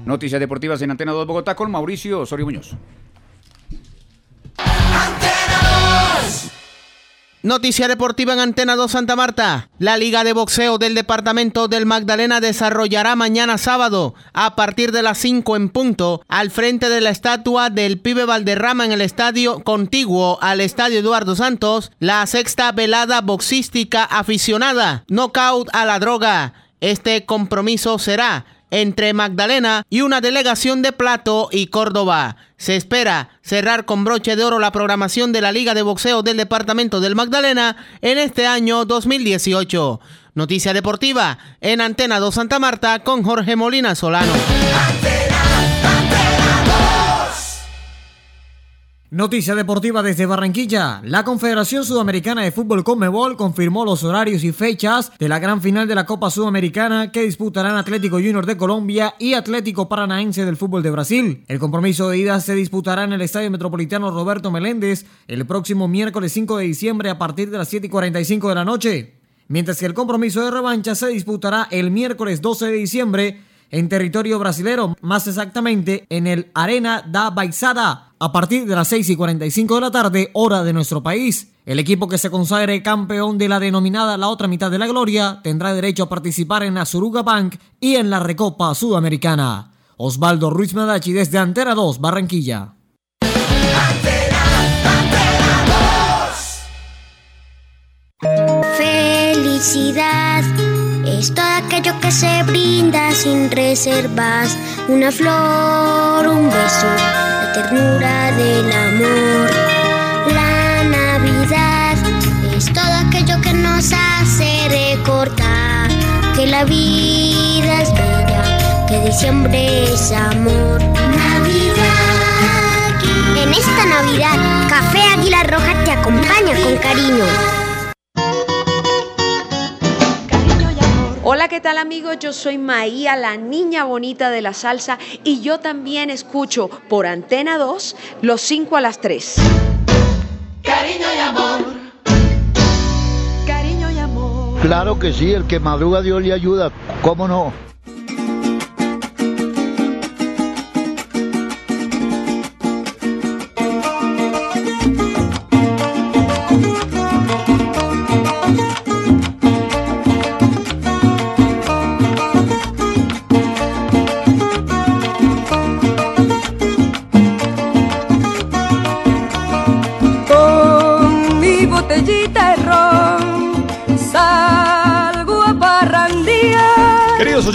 Noticias deportivas en Antena 2 Bogotá con Mauricio Osorio Muñoz. Noticia deportiva en Antena 2 Santa Marta. La Liga de Boxeo del Departamento del Magdalena desarrollará mañana sábado, a partir de las 5 en punto, al frente de la estatua del pibe Valderrama en el estadio contiguo al estadio Eduardo Santos, la sexta velada boxística aficionada, knockout a la droga. Este compromiso será entre Magdalena y una delegación de Plato y Córdoba. Se espera cerrar con broche de oro la programación de la Liga de Boxeo del Departamento del Magdalena en este año 2018. Noticia deportiva en Antena 2 Santa Marta con Jorge Molina Solano. Noticia deportiva desde Barranquilla. La Confederación Sudamericana de Fútbol Conmebol confirmó los horarios y fechas de la gran final de la Copa Sudamericana que disputarán Atlético Junior de Colombia y Atlético Paranaense del Fútbol de Brasil. El compromiso de ida se disputará en el Estadio Metropolitano Roberto Meléndez el próximo miércoles 5 de diciembre a partir de las 7 y 45 de la noche. Mientras que el compromiso de revancha se disputará el miércoles 12 de diciembre en territorio brasilero, más exactamente en el Arena da Baixada, a partir de las 6 y 45 de la tarde, hora de nuestro país. El equipo que se consagre campeón de la denominada La Otra Mitad de la Gloria tendrá derecho a participar en la Suruga Bank y en la Recopa Sudamericana. Osvaldo Ruiz Madachi desde Antera 2, Barranquilla. Felicidad es todo aquello que se brinda sin reservas. Una flor, un beso, ternura del amor. La Navidad nos hace recordar que la vida es bella, que diciembre es amor. Navidad. En esta Navidad, Café Águila Roja te acompaña con cariño. Hola, ¿qué tal amigos? Yo soy Maía, la niña bonita de la salsa, y yo también escucho por Antena 2 los 5 a las 3. Cariño y amor. Cariño y amor. Claro que sí, el que madruga Dios le ayuda, ¿cómo no?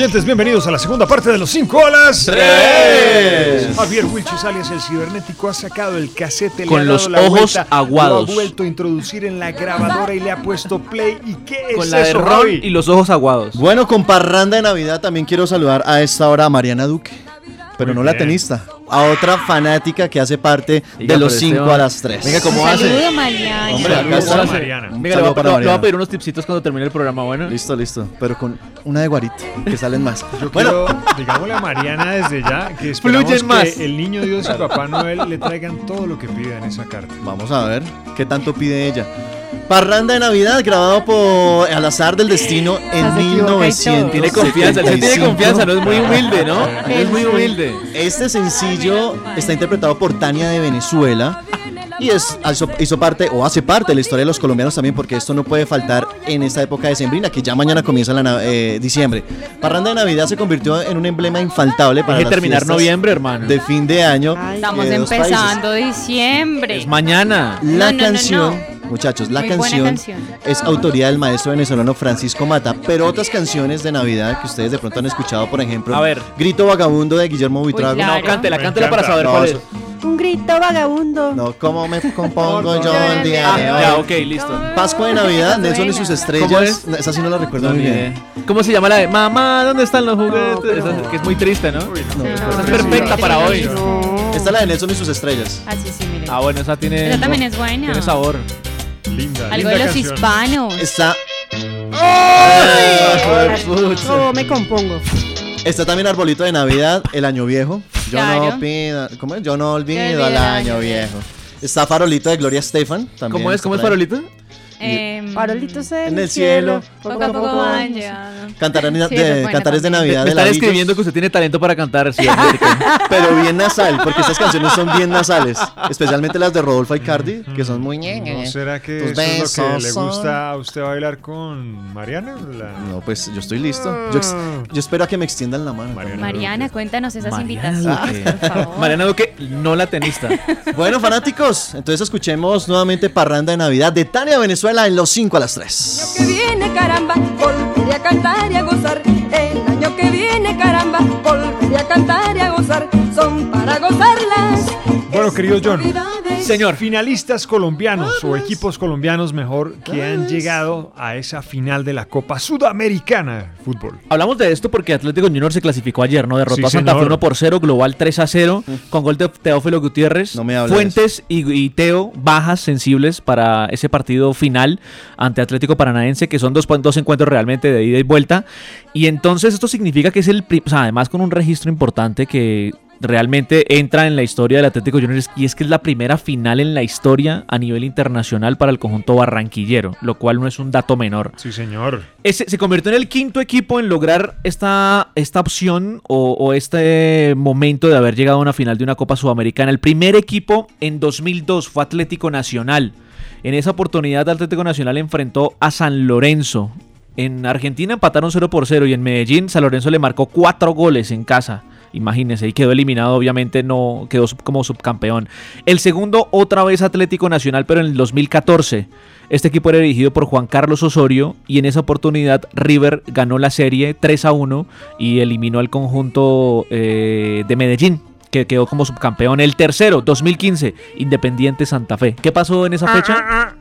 Oyentes, bienvenidos a la segunda parte de los 5 a las Tres. Javier Wilches alias el cibernético ha sacado el casete, le Con ha los dado la ojos vuelta, aguados. Lo ha vuelto a introducir en la grabadora y le ha puesto play. ¿Y qué es Con la de eso, ron Javi? y los ojos aguados. Bueno, con parranda de Navidad también quiero saludar a esta hora a Mariana Duque, pero Muy no la bien. tenista, a otra fanática que hace parte Diga, de los pero 5 Esteban, a las 3. venga, ¿cómo hace? Saludo, Mariana. Hombre, acá. Mariana. Venga, le voy, a, para le voy a pedir unos tipsitos cuando termine el programa, bueno. Listo, listo, pero con una de guarita, que salen más. Yo bueno, quiero, digámosle a Mariana desde ya que esperamos Fluyen que más. el niño Dios y Papá Noel le traigan todo lo que pida en esa carta. vamos a ver qué tanto pide ella. Parranda de Navidad grabado por Al azar del destino en Se equivoca y todo. 1975. Tiene confianza, él tiene confianza, no es muy humilde, ¿no? Es muy Sí. humilde. Este sencillo está interpretado por Tania de Venezuela y es, hizo, hizo parte o hace parte de la historia de los colombianos también porque esto no puede faltar en esta época de sembrina que ya mañana comienza la eh, diciembre. Parranda de Navidad se convirtió en un emblema infaltable para Deje las terminar noviembre, hermano. de fin de año. Estamos de empezando diciembre. Es mañana. La No, no, no, canción, no. Muchachos, la canción, canción. es autoría del maestro venezolano Francisco Mata, pero otras canciones de Navidad que ustedes de pronto han escuchado, por ejemplo, A ver. Grito Vagabundo de Guillermo Buitrago. claro. No, cántela, cántela para saber No, cuál es. eso- Un grito vagabundo. No, ¿cómo me compongo yo el día Ah, de hoy? ya, ok, listo. Pascua de Navidad, Nelson y sus estrellas. ¿Cómo es? Esa sí no la recuerdo muy bien. ¿Cómo se llama la de Mamá, ¿dónde están los juguetes? Esa que es muy triste, ¿no? Esa es perfecta para hoy. Esta es la de Nelson y sus estrellas. Así sí, miren. Ah, bueno, esa tiene. Esa también es buena. Tiene sabor. Linda. Algo linda de los canción. hispanos. Está. Sí. No, me compongo. Está también Arbolito de Navidad, el año viejo. Yo Claro. no pido. ¿Cómo es? Yo no olvido olvido al el año año viejo. Está Farolito de Gloria Estefan. También ¿Cómo es? está ¿Cómo es por ahí. Farolito? Farolitos En el cielo. poco a poco van llegando. Cantarán de, Sí, cantares de. Navidad Me de están escribiendo que usted tiene talento para cantar, sí, pero bien nasal, porque estas canciones son bien nasales. Especialmente las de Rodolfo Icardi, que son muy. ¿No será que eso es lo que le gusta a usted bailar con Mariana? La- No, pues yo estoy listo. Yo, espero a que me extiendan la mano. Mariana, cuéntanos esas Mariana invitaciones, Duque. por favor. Mariana Duque, no la tenista. Bueno, fanáticos, entonces escuchemos nuevamente Parranda de Navidad de Tania Venezuela en los 5 a las 3. que viene, caramba, volveré a cantar y a gozar. El año que viene, caramba, volveré a cantar y a Bueno, querido John. Señor, finalistas colombianos o equipos colombianos mejor que han llegado a esa final de la Copa Sudamericana de Fútbol. Hablamos de esto porque Atlético Junior se clasificó ayer, ¿no? Derrotó Sí, a Santa Fe señor. 1 por 0, global 3 a 0, con gol de Teófilo Gutiérrez. No me hables. Fuentes y, y Teo, bajas sensibles para ese partido final ante Atlético Paranaense, que son dos, dos encuentros realmente de ida y vuelta. Y entonces esto significa que es el. O sea, además con un registro importante que realmente entra en la historia del Atlético Junior y es que es la primera final en la historia a nivel internacional para el conjunto barranquillero, lo cual no es un dato menor. Sí, señor. Ese- se convirtió en el quinto equipo en lograr esta, esta opción o, o este momento de haber llegado a una final de una Copa Sudamericana. El primer equipo en 2002 fue Atlético Nacional. En esa oportunidad Atlético Nacional enfrentó a San Lorenzo. En Argentina empataron 0 por 0 y en Medellín San Lorenzo le marcó 4 goles en casa. Imagínense, y quedó eliminado, obviamente no quedó como subcampeón. El segundo, otra vez Atlético Nacional, pero en el 2014. Este equipo era dirigido por Juan Carlos Osorio y en esa oportunidad River ganó la serie 3 a 1 y eliminó al conjunto eh, de Medellín, que quedó como subcampeón. El tercero, 2015, Independiente Santa Fe. ¿Qué pasó en esa fecha?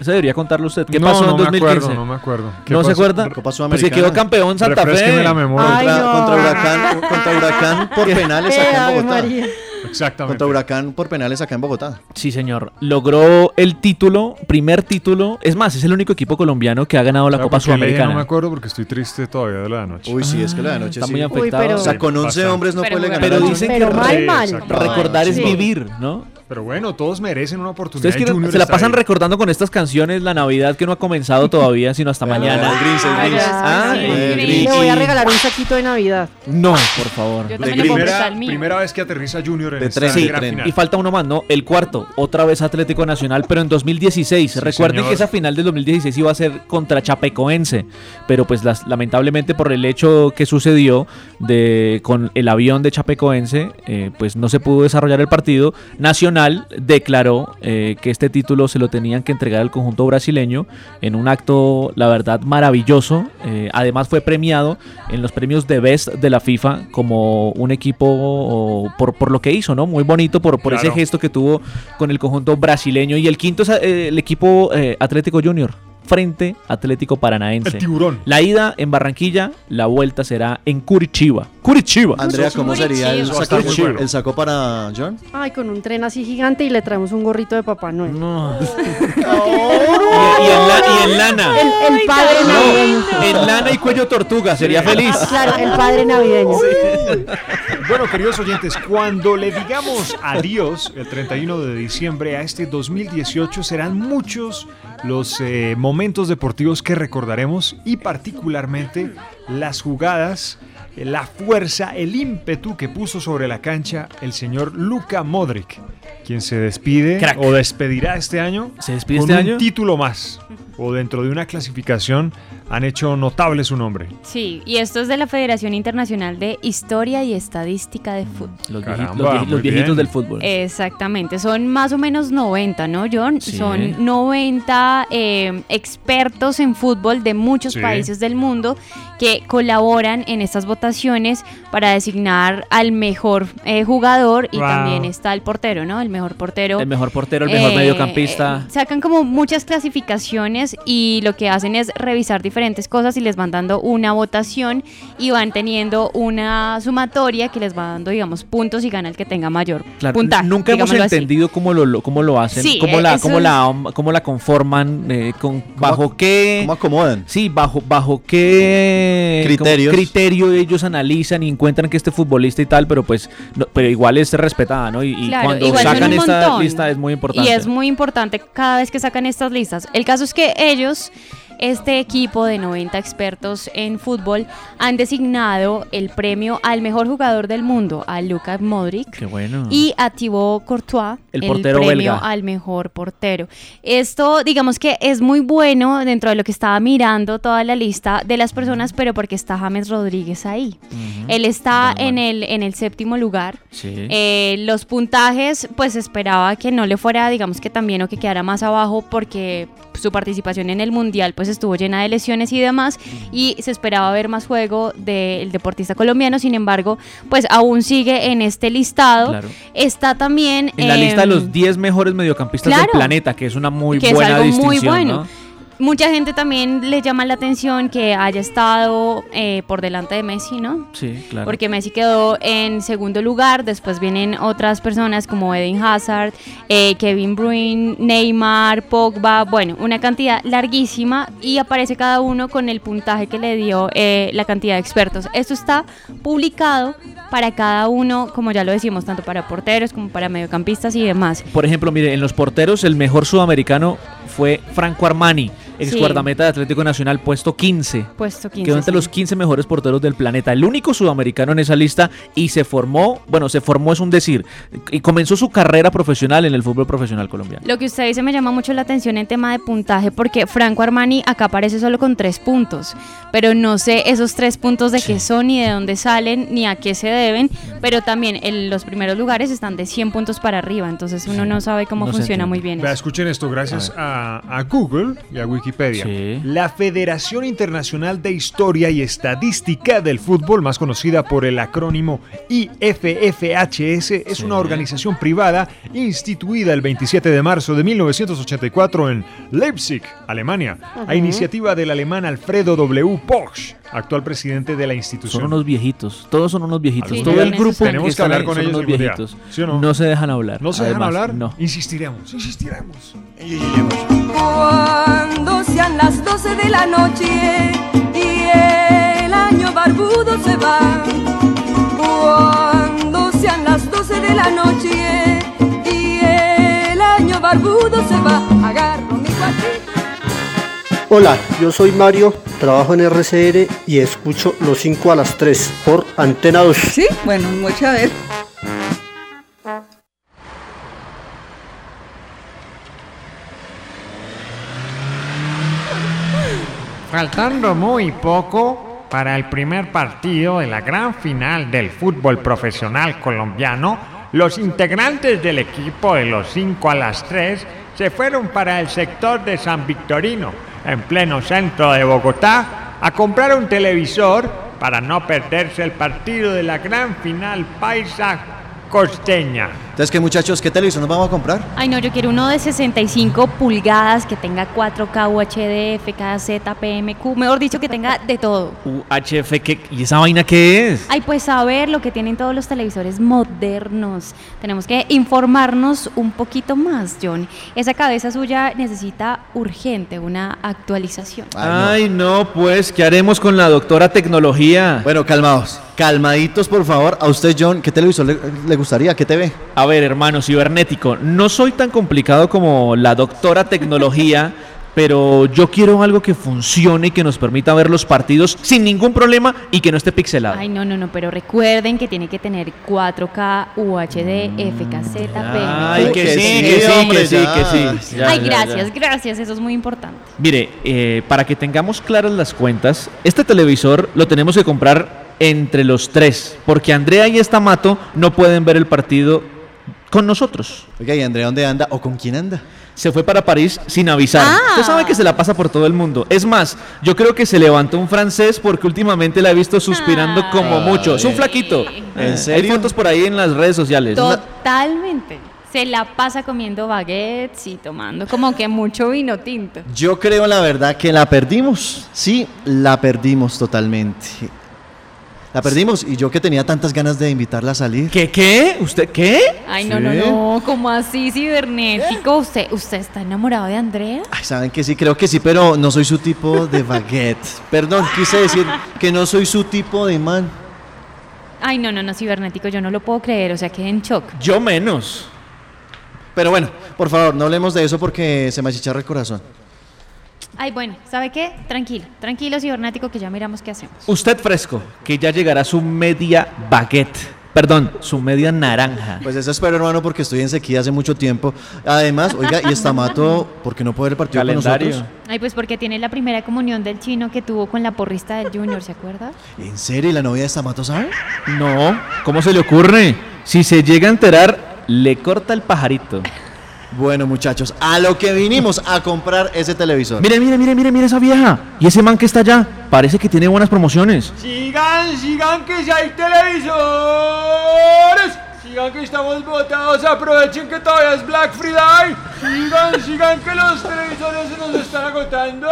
Eso debería contarlo usted. ¿Qué No, pasó no en me 2015? acuerdo, no me acuerdo. ¿Qué ¿No se pasó? acuerda? Copa Pues se Sudamericana. quedó campeón Santa Fe. La memoria. Contra, contra Huracán, contra Huracán por penales acá en Bogotá. María. Exactamente. Contra Huracán por penales acá en Bogotá. Sí, señor. Logró el título, primer título. Es más, es el único equipo colombiano que ha ganado la ¿Sabe Copa? Sudamericana. No me acuerdo porque estoy triste todavía de la noche. Uy, sí, es que la de noche Está sí. muy afectado. pero- O sea, con 11 Bastante. hombres no Pero puede ganar. Pero dicen Pero que mal, mal. recordar es vivir, ¿no? Pero bueno, todos merecen una oportunidad. Ustedes quieren- Junior se la pasan ahí. recordando con estas canciones la Navidad que no ha comenzado todavía, sino hasta mañana. El Grinch, el Ah, Grinch. Ah, sí, el sí. Le voy a regalar un saquito de Navidad. No, por favor. Yo también le puedo Primera, el mío. primera vez que aterriza Junior en De esta tren, Sí, gran tren. final. y falta uno más, ¿no? El cuarto, otra vez Atlético Nacional, pero en 2016. Recuerden señor. que esa final del 2016 iba a ser contra Chapecoense, pero pues las- lamentablemente por el hecho que sucedió de con el avión de Chapecoense, eh, pues no se pudo desarrollar el partido. Nacional declaró eh, que este título se lo tenían que entregar al conjunto brasileño en un acto, la verdad, maravilloso. Eh, además fue premiado en los premios de Best de la FIFA como un equipo por, por lo que hizo, ¿no? Muy bonito por, por ese gesto que tuvo con el conjunto brasileño. Y el quinto es eh, el equipo Atlético Junior frente Atlético Paranaense. El tiburón. La ida en Barranquilla, la vuelta será en Curitiba. Curitiba. Andrea, ¿cómo sería el saco, bueno. el saco para John? Ay, con un tren así gigante y le traemos un gorrito de Papá Noel. No. y, y en la- y en lana. El, el padre navideño. En lana y cuello tortuga, sería feliz. Claro, el padre navideño. Bueno, queridos oyentes, cuando le digamos adiós el 31 de diciembre a este 2018, serán muchos los eh, momentos deportivos que recordaremos y particularmente las jugadas, la fuerza, el ímpetu que puso sobre la cancha el señor Luka Modric, quien se despide Crack. o despedirá este año ¿Se despide con este un año? título más o dentro de una clasificación han hecho notable su nombre. Sí, y esto es de la Federación Internacional de Historia y Estadística de Fútbol. Los, Caramba, vieji- los los viejitos del fútbol. Exactamente, son más o menos 90, ¿no, John? Sí. Son 90 eh, expertos en fútbol de muchos Sí. países del mundo que colaboran en estas votaciones para designar al mejor eh, jugador y Wow. también está el portero, ¿no? El mejor portero. el mejor portero, el mejor Eh, mediocampista. sacan como muchas clasificaciones y lo que hacen es revisar diferentes cosas y les van dando una votación y van teniendo una sumatoria que les va dando, digamos, puntos y gana el que tenga mayor Claro, puntaje. nunca hemos así. entendido cómo lo, cómo lo hacen, Sí, cómo, eh, la, eso cómo, es- la, cómo la conforman, eh, con, bajo qué... ¿Cómo acomodan? Sí, bajo, bajo qué Criterios. criterio ellos analizan y encuentran que este futbolista y tal, pero pues, no- pero igual es respetada, ¿no? Y, y Claro, cuando sacan esta montón. lista es muy importante. Y es muy importante cada vez que sacan estas listas. El caso es que ellos, este equipo de 90 expertos en fútbol, han designado el premio al mejor jugador del mundo, a Luka Modric. Qué bueno. Y a Thibaut Courtois, El portero premio belga. al mejor portero. Esto, digamos que es muy bueno dentro de lo que estaba mirando toda la lista de las personas, pero porque está James Rodríguez ahí. Él está en el, en el séptimo lugar. Sí. Eh, los puntajes, pues esperaba que no le fuera, digamos que también o que quedara más abajo porque su participación en el mundial pues estuvo llena de lesiones y demás y se esperaba ver más juego del deportista colombiano, sin embargo, pues aún sigue en este listado. Claro. Está también en la lista de em, los 10 mejores mediocampistas claro. del planeta, que es una muy que es buena muy distinción, bueno. ¿no? Mucha gente también le llama la atención que haya estado eh, por delante de Messi, ¿no? Sí, claro. Porque Messi quedó en segundo lugar, después vienen otras personas como Eden Hazard, eh, Kevin Bruyne, Neymar, Pogba, bueno, una cantidad larguísima y aparece cada uno con el puntaje que le dio eh, la cantidad de expertos. Esto está publicado para cada uno, como ya lo decimos, tanto para porteros como para mediocampistas y demás. Por ejemplo, mire, en los porteros el mejor sudamericano fue Franco Armani, ex Sí. guardameta de Atlético Nacional, puesto 15. Puesto 15. Quedó entre sí. los 15 mejores porteros del planeta, el único sudamericano en esa lista y se formó, bueno, se formó es un decir, y comenzó su carrera profesional en el fútbol profesional colombiano. Lo que usted dice me llama mucho la atención en tema de puntaje porque Franco Armani acá aparece solo con tres puntos, pero no sé esos tres puntos de qué son, ni de dónde salen, ni a qué se deben, pero también en los primeros lugares están de 100 puntos para arriba, entonces uno no sabe cómo No funciona muy bien. Vea, eso. escuchen esto, gracias a, a Google y a Wikipedia. La Federación Internacional de Historia y Estadística del Fútbol, más conocida por el acrónimo IFFHS, es una organización privada instituida el 27 de marzo de 1984 en Leipzig, Alemania, a iniciativa del alemán Alfredo W. Porsche, actual presidente de la institución. Son unos viejitos, todos son unos viejitos. Sí, Todo el grupo tenemos que hablar está con ellos unos viejitos. ¿Sí o no? se dejan hablar. ¿No se dejan además, hablar? No. Insistiremos, insistiremos. Cuando sean las 12 de la noche y el año barbudo se va. Cuando sean las 12 de la noche y el año barbudo se va. Cuartito. Hola, yo soy Mario, trabajo en RCR y escucho los 5 a las 3 por Antena 2. Sí, bueno, mucha ver. Faltando muy poco para el primer partido de la gran final del fútbol profesional colombiano, los integrantes del equipo de los 5 a las 3 se fueron para el sector de San Victorino, en pleno centro de Bogotá, a comprar un televisor para no perderse el partido de la gran final paisa costeña. Entonces, ¿qué muchachos? ¿Qué televisión nos vamos a comprar? Ay, no, yo quiero uno de 65 pulgadas que tenga 4K, UHD, FKZ, PMQ, mejor dicho, que tenga de todo. UHF, ¿qué- ¿y esa vaina qué es? Ay, pues saber lo que tienen todos los televisores modernos. Tenemos que informarnos un poquito más, John. Esa cabeza suya necesita urgente una actualización. Ay, no, pues, ¿qué haremos con la doctora tecnología? Bueno, calmados, calmaditos, por favor. A usted, John, ¿qué televisor le, le gustaría? ¿Qué TV? A ver, hermano cibernético, no soy tan complicado como la doctora tecnología, pero yo quiero algo que funcione y que nos permita ver los partidos sin ningún problema y que no esté pixelado. Ay, no, no, no, pero recuerden que tiene que tener 4K, UHD, FKZ. Ay, que sí, sí, que sí, hombre, que sí, ya. que sí. Ya, Ay, ya, gracias, ya. gracias, eso es muy importante. Mire, eh, para que tengamos claras las cuentas, este televisor lo tenemos que comprar entre los tres, porque Andrea y Estamato no pueden ver el partido con nosotros. Oiga, ¿y Andrea dónde anda o con quién anda? Se fue para París sin avisar. Ah. Usted sabe que se la pasa por todo el mundo. Es más, yo creo que se levantó un francés porque últimamente la he visto suspirando como mucho. Es un flaquito. ¿En serio? Hay fotos por ahí en las redes sociales. Totalmente. Se la pasa comiendo baguettes y tomando como que mucho vino tinto. Yo creo, la verdad, que la perdimos. Sí, la perdimos totalmente. La perdimos y yo que tenía tantas ganas de invitarla a salir. ¿Qué, qué? ¿Usted qué? Ay, no, no, Sí. no, como así cibernético. ¿Usted, ¿Usted está enamorado de Andrea? Ay, saben que sí, creo que sí, pero no soy su tipo de baguette. Perdón, quise decir que no soy su tipo de man. Ay, no, no, no, cibernético, yo no lo puedo creer, o sea, quedé en shock. Yo menos. Pero bueno, por favor, no hablemos de eso porque se me achicharra el corazón. Ay, bueno, ¿sabe qué? Tranquilo, tranquilo, cibernético, que ya miramos qué hacemos. Usted fresco, que ya llegará su media baguette. Perdón, su media naranja. Pues eso espero, hermano, porque estoy en sequía hace mucho tiempo. Además, oiga, y Estamato, ¿por qué no puede ver el partido Calendario. con nosotros? Ay, pues porque tiene la primera comunión del chino que tuvo con la porrista del Junior, ¿se acuerda? ¿En serio? ¿Y la novia de Estamato sabe? No, ¿cómo se le ocurre? Si se llega a enterar, le corta el pajarito. Bueno, muchachos, a lo que vinimos a comprar ese televisor. Mire, mire, mire, mire, mire esa vieja. Y ese man que está allá, parece que tiene buenas promociones. Sigan, sigan que si hay televisores. Sigan que estamos votados. Aprovechen que todavía es Black Friday. Sigan, sigan que los televisores se nos están agotando.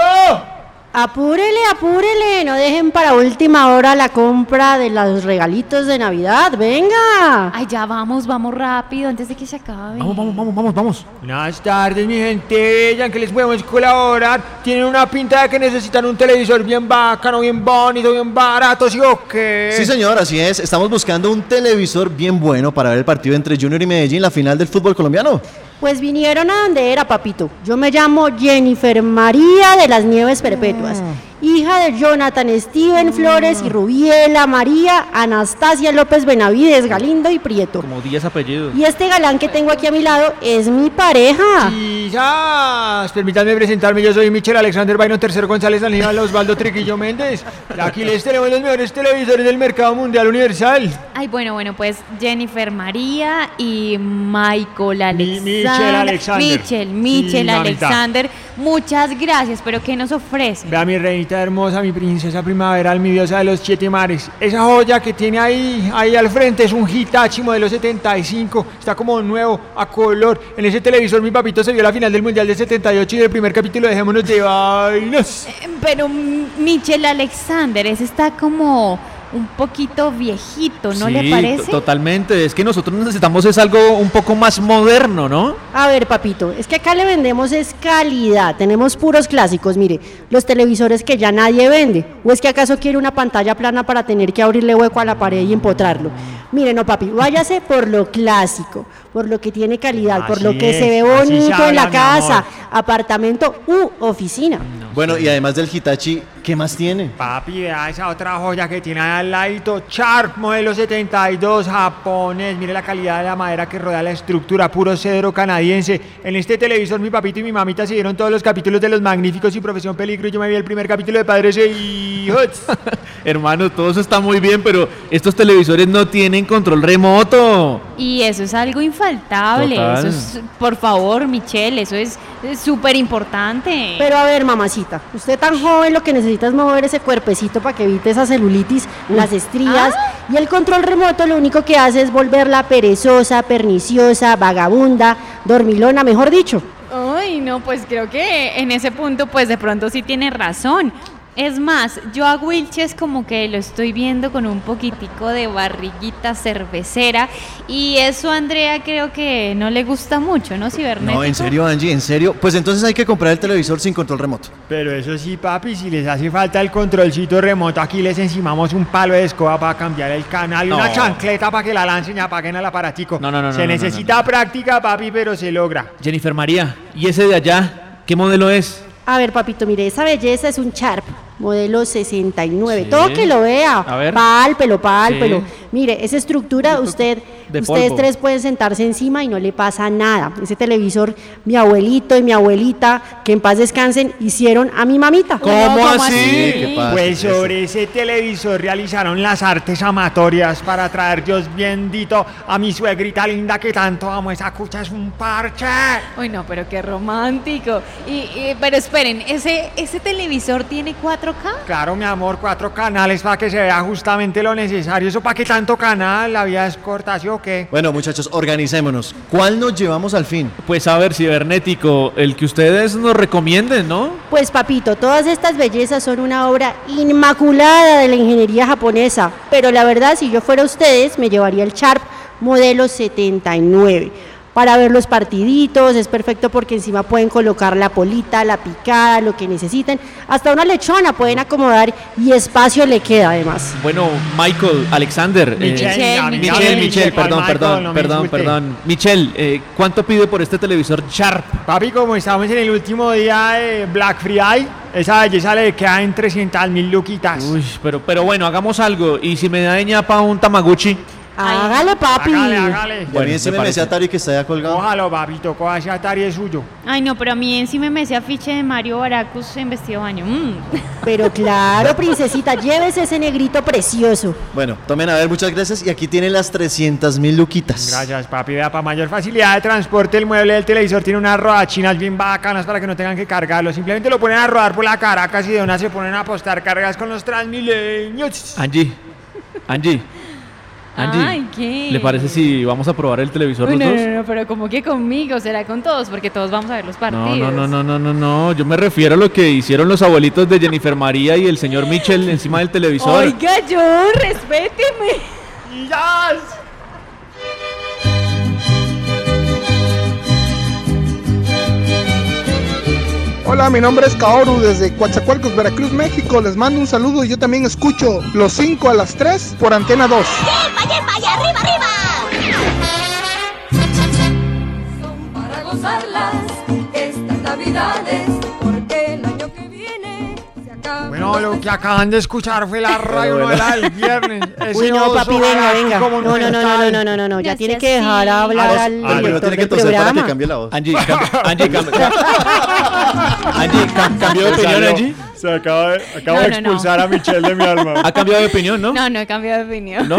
Apúrele, apúrele, no dejen para última hora la compra de los regalitos de Navidad, venga. Ay, ya vamos, vamos rápido antes de que se acabe. Vamos, vamos, vamos, vamos, vamos. Buenas tardes, mi gente bella, ¿en qué les podemos colaborar? Tienen una pinta de que necesitan un televisor bien bacano, bien bonito, bien barato, ¿sí o qué? Sí, señor, así es. Estamos buscando un televisor bien bueno para ver el partido entre Junior y Medellín, la final del fútbol colombiano. Pues vinieron a donde era, papito. Yo me llamo Jennifer María de las Nieves Perpetuas, hija de Jonathan Steven Flores y Rubiela María Anastasia López Benavides Galindo y Prieto. Como 10 apellidos. Y este galán que tengo aquí a mi lado es mi pareja. quizás. Permítanme presentarme, yo soy Michel Alexander Baino, tercero González Aníbal, Osvaldo Triquillo Méndez. Aquí les tenemos los mejores televisores del mercado mundial universal. Ay, bueno, bueno, pues Jennifer María y Michael Alexander. Michel Alexander. Michel, Michel Sí. Alexander. Muchas gracias, pero ¿qué nos ofrece? Vea mi hermosa, mi princesa primaveral, mi diosa de los siete mares. Esa joya que tiene ahí, ahí al frente es un Hitachi modelo 75. Está como nuevo, a color. En ese televisor mi papito se vio la final del Mundial del 78 y del primer capítulo Dejémonos de vainas. Pero mm, Michel Alexander, ese está como un poquito viejito, ¿no Sí, le parece? to- Totalmente. Es que nosotros necesitamos es algo un poco más moderno, ¿no? A ver, papito, es que acá le vendemos es calidad. Tenemos puros clásicos, mire, los televisores que ya nadie vende. ¿O es que acaso quiere una pantalla plana para tener que abrirle hueco a la pared y empotrarlo? Mire, no, papi, váyase por lo clásico, por lo que tiene calidad, por lo que se ve se bonito en la casa, apartamento u oficina. Bueno, y además del Hitachi, ¿qué más tiene? Papi, vea esa otra joya que tiene ahí al ladito. Sharp, modelo 72, japonés. Mire la calidad de la madera que rodea la estructura, puro cedro canadiense. En este televisor mi papito y mi mamita se dieron todos los capítulos de Los Magníficos y Profesión Peligro. y Yo me vi el primer capítulo de Padres e Hijos. Hermano, todo eso está muy bien, pero estos televisores no tienen control remoto. Y eso es algo infaltable. Total. Eso es, por favor, Michelle, eso es es súper importante. Pero a ver, mamacita, usted tan joven lo que necesita es mover ese cuerpecito para que evite esa celulitis, las estrías. Y el control remoto lo único que hace es volverla perezosa, perniciosa, vagabunda, dormilona, mejor dicho. Ay, no, pues creo que en ese punto, pues de pronto sí tiene razón. Es más, yo a Wilches como que lo estoy viendo con un poquitico de barriguita cervecera y eso a Andrea creo que no le gusta mucho, ¿no, cibernético? No, en serio, Angie, en serio. Pues entonces hay que comprar el televisor sin control remoto. Pero eso sí, papi, si les hace falta el controlcito remoto, aquí les encimamos un palo de escoba para cambiar el canal y una chancleta para que la lancen y apaguen al aparatico. No, no, no, Se no, no, necesita práctica, papi, pero se logra. Jennifer María, ¿y ese de allá? ¿Qué modelo es? A ver, papito, mire, esa belleza es un Sharp, modelo 69. Sí. Todo que lo vea. A ver. Pálpelo, pálpelo. Sí. Mire, esa estructura, usted, de ustedes polvo. tres pueden sentarse encima y no le pasa nada. Ese televisor, mi abuelito y mi abuelita, que en paz descansen, hicieron a mi mamita. Pues sobre ese televisor realizaron las artes amatorias para traer Dios bendito a mi suegrita linda que tanto amo. Esa cucha es un parche. Uy, no, pero qué romántico. Y, y- pero esperen, ¿ese, ¿ese televisor tiene 4K? Claro, mi amor, cuatro canales para que se vea justamente lo necesario. ¿Eso para qué tanto canal? ¿La vida es corta, sí o qué? Bueno, muchachos, organicémonos. ¿Cuál nos llevamos al fin? Pues a ver, cibernético, el que ustedes nos recomienden, ¿no? Pues papito, todas estas bellezas son una obra inmaculada de la ingeniería japonesa, pero la verdad si yo fuera ustedes me llevaría el Sharp modelo 79. Para ver los partiditos, es perfecto porque encima pueden colocar la polita, la picada, lo que necesiten, hasta una lechona pueden acomodar y espacio le queda además. Bueno, Michael, Alexander. eh, Michelle, Michelle, mi Michelle, perdón, Michael, perdón, perdón, perdón. Michelle, eh, ¿cuánto pide por este televisor Sharp? Papi, como estamos en el último día de Black Friday, esa belleza le queda en 300 mil luquitas. Uy, pero, pero bueno, hagamos algo. ¿Y si me da de ñapa un Tamaguchi? Hágale, papi. Hágale, hágale. Y a mí ese me me parece. Atari que está ya colgado. Cójalo, papito, coja ese Atari es suyo. Ay, no, pero a mí encima me ese afiche de Mario Baracus en vestido baño. Mm. Pero claro, princesita, llévese ese negrito precioso. Bueno, tomen a ver, muchas gracias. Y aquí tienen las 300 mil luquitas. Gracias, papi. Vea, para mayor facilidad de transporte, el mueble del televisor tiene unas rodachinas bien bacanas para que no tengan que cargarlo. Simplemente lo ponen a rodar por la Caracas y de una se ponen a apostar cargas con los transmilenios. Angie, Angie, Angie. Ay, ¿qué? ¿Le parece si vamos a probar el televisor Uy, los no, dos? no, no, pero como que conmigo, será con todos, porque todos vamos a ver los partidos. No, no, no, no, no, no, no. Yo me refiero a lo que hicieron los abuelitos de Jennifer María y el señor Mitchell encima del televisor. Oiga, John, respéteme. Hola, mi nombre es Kaoru desde Coatzacoalcos, Veracruz, México. Les mando un saludo y yo también escucho los 5 a las 3 por Antena 2. ¡Vaya, arriba, arriba! para gozarlas estas navidades, que Bueno, lo que acaban de escuchar fue la radio bueno. novela del viernes. Ese Uy, no, papi, venga, venga. No, no, no, no, no, no, no, no, no, ya No tiene que dejar hablar Ah, al tiene director que del toser para que cambie la voz. Angie, cam- Angie, cam- Angie, cam- ¿cambió de opinión. Angie? Se acaba de, acabo No, de no, no. expulsar a Michelle de mi alma. ¿Ha cambiado de opinión, no? No, no he cambiado de opinión. ¿No?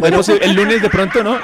Bueno, sí, el lunes de pronto, ¿no?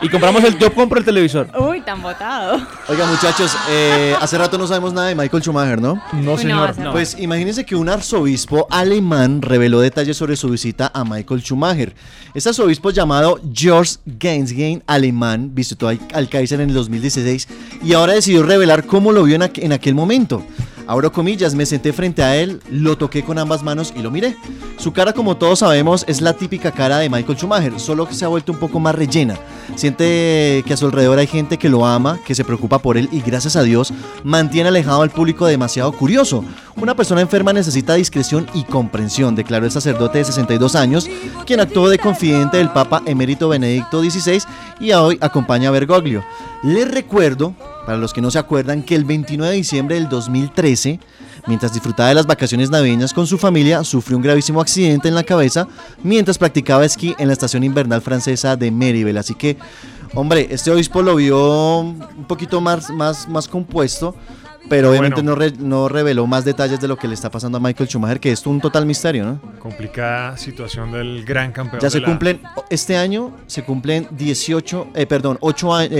Y compramos el... Yo compro el televisor. Uy, tan botado. Oiga, muchachos, eh, hace rato no sabemos nada de Michael Schumacher, ¿no? No, señor. no, Pues imagínense que un arzobispo alemán reveló detalles sobre su visita a Michael Schumacher. Este arzobispo llamado George Gensgein, alemán, visitó al, Kaiser en el 2016 y ahora decidió revelar cómo lo vio en aquel momento. Abro comillas, me senté frente a él, lo toqué con ambas manos y lo miré. Su cara, como todos sabemos, es la típica cara de Michael Schumacher, solo que se ha vuelto un poco más rellena. Siente que a su alrededor hay gente que lo ama, que se preocupa por él y gracias a Dios mantiene alejado al público demasiado curioso. Una persona enferma necesita discreción y comprensión, declaró el sacerdote de 62 años, quien actuó de confidente del Papa emérito Benedicto XVI y hoy acompaña a Bergoglio. Les recuerdo, para los que no se acuerdan, que el 29 de diciembre del 2013, mientras disfrutaba de las vacaciones navideñas con su familia, sufrió un gravísimo accidente en la cabeza mientras practicaba esquí en la estación invernal francesa de Meribel. Así que, hombre, este obispo lo vio un poquito más, más, más compuesto. Pero obviamente Bueno. no, re- no reveló más detalles de lo que le está pasando a Michael Schumacher, que es un total misterio, ¿no? Complicada situación del gran campeón. Ya de se la- cumplen, este año se cumplen 18, eh, perdón, 8 años,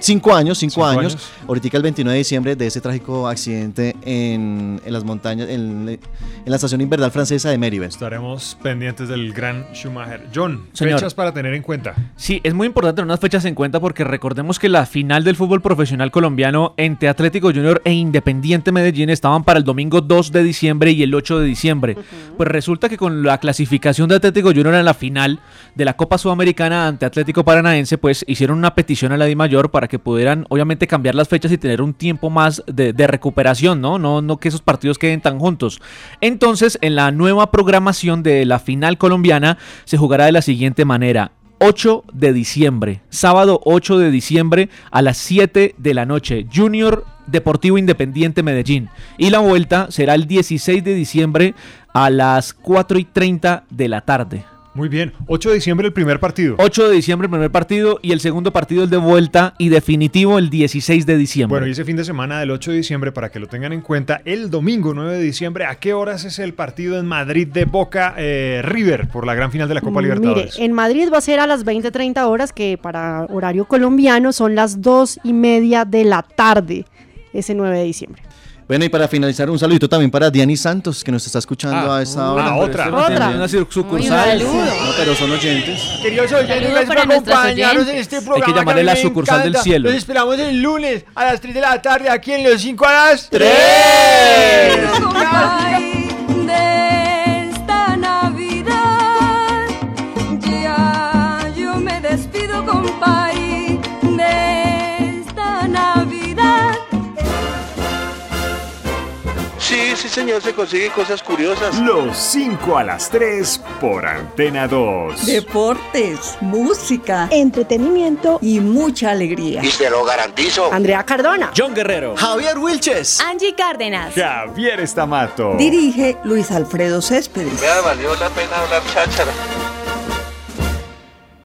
5 años, 5 Cinco años, años. ahorita el 29 de diciembre de ese trágico accidente en, en las montañas, en, en la estación invernal francesa de Meribel. Estaremos pendientes del gran Schumacher. John, Señor. fechas para tener en cuenta. Sí, es muy importante tener unas fechas en cuenta porque recordemos que la final del fútbol profesional colombiano entre Atlético Junior e Independiente Medellín estaban para el domingo 2 de diciembre y el 8 de diciembre. Pues resulta que con la clasificación de Atlético Junior en la final de la Copa Sudamericana ante Atlético Paranaense, pues hicieron una petición a la DIMAYOR para que pudieran obviamente cambiar las fechas y tener un tiempo más de, de recuperación, ¿no? ¿no? No que esos partidos queden tan juntos. Entonces, en la nueva programación de la final colombiana se jugará de la siguiente manera. 8 de diciembre, sábado 8 de diciembre a las 7 de la noche, Junior Deportivo Independiente Medellín. Y la vuelta será el 16 de diciembre a las 4 y 30 de la tarde. Muy bien. 8 de diciembre el primer partido. 8 de diciembre el primer partido y el segundo partido el de vuelta y definitivo el 16 de diciembre. Bueno, y ese fin de semana del 8 de diciembre, para que lo tengan en cuenta, el domingo 9 de diciembre, ¿a qué horas es el partido en Madrid de Boca eh, River por la gran final de la Copa Mire, Libertadores? en Madrid va a ser a las 20-30 horas, que para horario colombiano son las 2 y media de la tarde, ese 9 de diciembre. Bueno, y para finalizar, un saludito también para Diani Santos, que nos está escuchando Ah, a esta ah, hora. otra. No Otra. tiene Una sucursal. No, pero son oyentes. Queridos oyentes, gracias para por acompañarnos en oyentes. este Hay que programa. llamarle mí la sucursal del encanta. cielo. Los esperamos el lunes a las 3 de la tarde aquí en Los 5 a las 3. de Sí, señor, se consiguen cosas curiosas. Los 5 a las 3 por Antena 2. Deportes, música, Entretenimiento. y mucha alegría. Y se lo garantizo. Andrea Cardona. John Guerrero. Javier Wilches. Angie Cárdenas. Javier Estamato. Dirige Luis Alfredo Céspedes. Me valió la pena hablar cháchara.